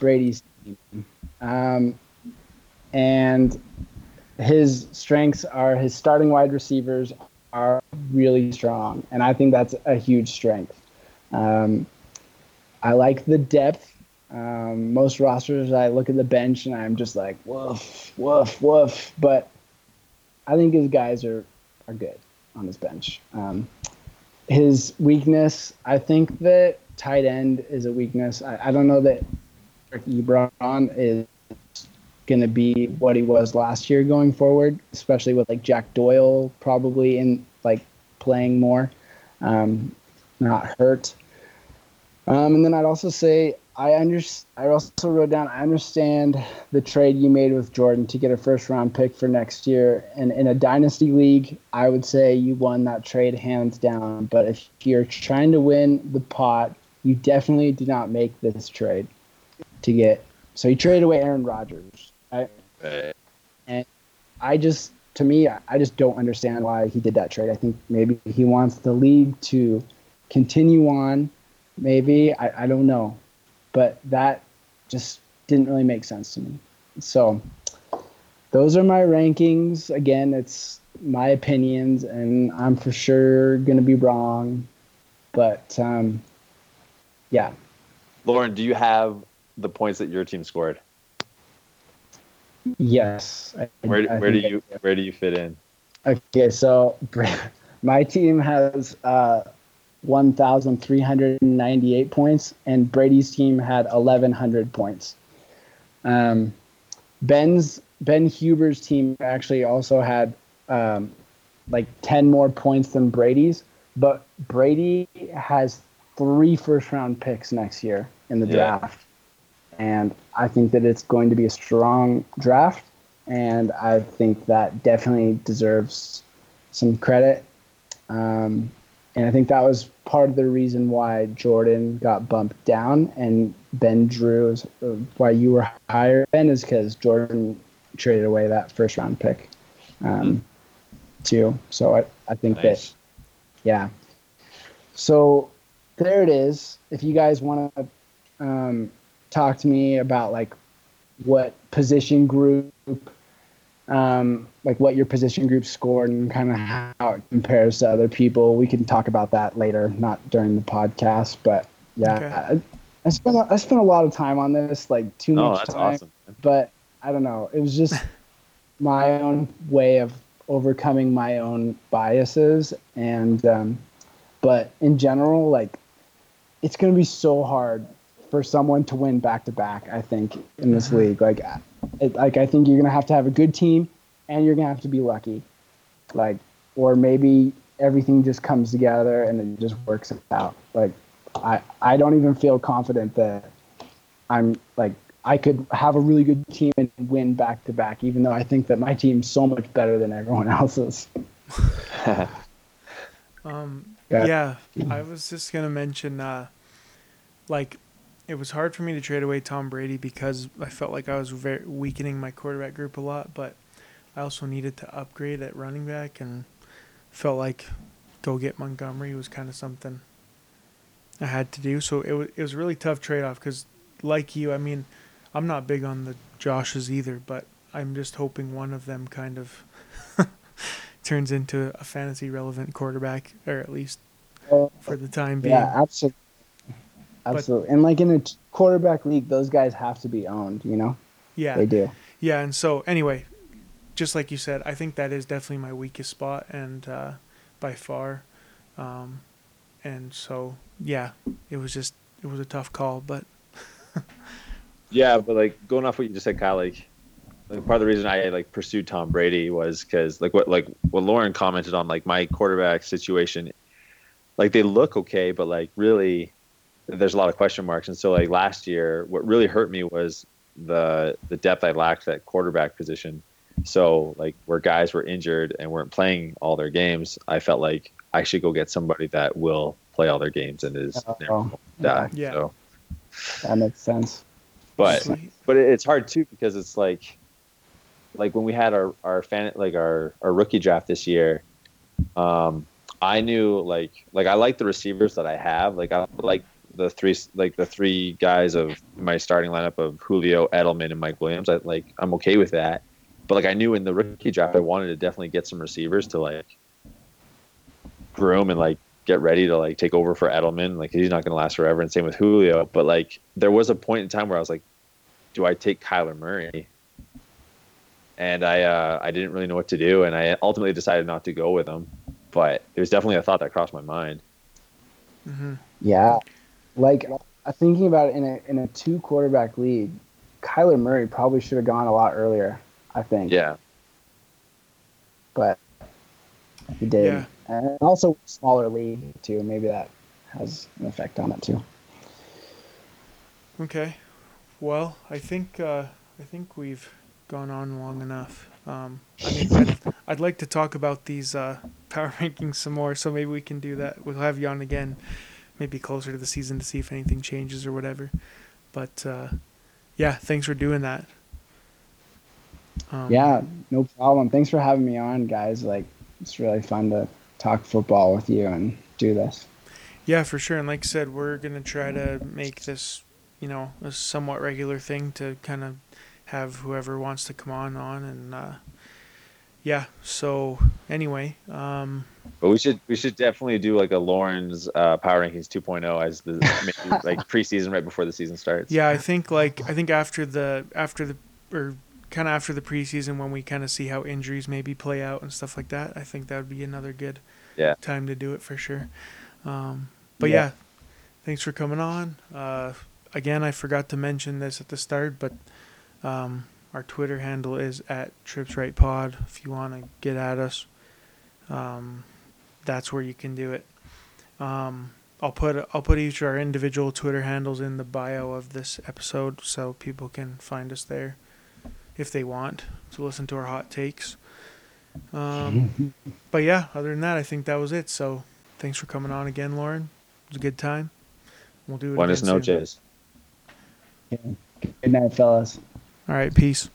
Brady's team. Um, and his strengths are his starting wide receivers are really strong, and I think that's a huge strength. Um, I like the depth. Um, most rosters, I look at the bench and I'm just like, woof, woof, woof. But I think his guys are, are good on his bench. Um, his weakness, I think that tight end is a weakness. I, I don't know that Eric Ebron is going to be what he was last year going forward, especially with like Jack Doyle probably in like playing more, um, not hurt. Um, and then I'd also say I under I also wrote down I understand the trade you made with Jordan to get a first round pick for next year. And in a dynasty league, I would say you won that trade hands down. But if you're trying to win the pot, you definitely did not make this trade to get. So you traded away Aaron Rodgers. I, Right. I just, to me, I I just don't understand why he did that trade. I think maybe he wants the league to continue on. Maybe I, I don't know, but that just didn't really make sense to me. So those are my rankings. Again, it's my opinions, and I'm for sure gonna be wrong. But um, yeah, Lauren, do you have the points that your team scored? yes. I- Where, I where do you where do you fit in? Okay, so my team has uh, 1,398 points, and Brady's team had 1,100 points. Um, Ben's Ben Huber's team actually also had um, like 10 more points than Brady's, but Brady has three first round picks next year in the Yeah. draft. And I think that it's going to be a strong draft, and I think that definitely deserves some credit. Um, And I think that was part of the reason why Jordan got bumped down and Ben Drew, is, uh, why you were higher, Ben, is because Jordan traded away that first round pick um, too. So I, I think Nice. that, yeah. So there it is. If you guys want to um, talk to me about like what position group um, like what your position group scored and kind of how it compares to other people. We can talk about that later, not during the podcast. But yeah, Okay. I, I spent a, I spent a lot of time on this, like too No, much that's time. awesome. But I don't know. It was just my own way of overcoming my own biases, and um, but in general, like it's gonna be so hard for someone to win back to back. I think in this Mhm. league, like, it, like I think you're gonna have to have a good team, and you're gonna have to be lucky, like, or maybe everything just comes together and it just works out. Like, I I don't even feel confident that I'm like I could have a really good team and win back to back, even though I think that my team's so much better than everyone else's. Um, Yeah. yeah, I was just gonna mention, uh, like, it was hard for me to trade away Tom Brady because I felt like I was very weakening my quarterback group a lot, but I also needed to upgrade at running back and felt like go get Montgomery was kind of something I had to do. So it was it was a really tough trade off because, like you, I mean, I'm not big on the Joshes either, but I'm just hoping one of them kind of turns into a fantasy relevant quarterback, or at least for the time being. Yeah, absolutely, absolutely. and like in a quarterback league, those guys have to be owned. You know, yeah, they do. yeah. And so anyway, just like you said, I think that is definitely my weakest spot, and uh, by far. Um, and so yeah, it was just it was a tough call, but Yeah, but like going off what you just said, Kyle, like, like part of the reason I like pursued Tom Brady was because like what like what Lauren commented on like my quarterback situation, like they look okay, but like really, there's a lot of question marks. And so like last year, what really hurt me was the the depth I lacked at quarterback position. So like where guys were injured and weren't playing all their games, I felt like I should go get somebody that will play all their games and is Oh, never gonna die. Yeah. So, That makes sense. but Sweet. but it's hard too because it's like like when we had our our fan like our our rookie draft this year um i knew like like i like the receivers that i have. Like i like the three like the three guys of my starting lineup of julio edelman and mike williams. I like i'm okay with that. But like i knew in the rookie draft i wanted to definitely get some receivers to like groom and like get ready to like take over for edelman. Like he's not going to last forever. And same with julio. But like there was a point in time where i was like do I take Kyler Murray? And I uh, I didn't really know what to do, and I ultimately decided not to go with him. But it was definitely a thought that crossed my mind. hmm Yeah, like uh, thinking about it in a in a two quarterback league, Kyler Murray probably should have gone a lot earlier. I think. Yeah, but he did. Yeah. And also smaller league too. Maybe that has an effect on it too. Okay. Well, I think uh, I think we've gone on long enough. Um, I mean, I'd, I'd like to talk about these uh, power rankings some more, so maybe we can do that. We'll have you on again, maybe closer to the season to see if anything changes or whatever. But uh, yeah, thanks for doing that. Um, Yeah, no problem. Thanks for having me on, guys. Like it's really fun to talk football with you and do this. Yeah, for sure. And like I said, we're gonna try to make this, you know, a somewhat regular thing to kind of have whoever wants to come on on and uh, yeah. So anyway, um, but we should we should definitely do like a Lauren's uh, Power Rankings 2.0 as the maybe like preseason right before the season starts. yeah, I think like I think after the after the or kind of after the preseason when we kind of see how injuries maybe play out and stuff like that, I think that would be another good Yeah. time to do it for sure. Um, but yeah. Yeah. thanks for coming on. Uh, again, I forgot to mention this at the start, but um, our Twitter handle is at TripsRightPod. If you want to get at us, um, that's where you can do it. Um, I'll put I'll put each of our individual Twitter handles in the bio of this episode, so people can find us there if they want to listen to our hot takes. Um, but yeah, other than that, I think that was it. So thanks for coming on again, Lauren. It was a good time. We'll do it Buenas again soon. noches. Good night, fellas. All right, peace.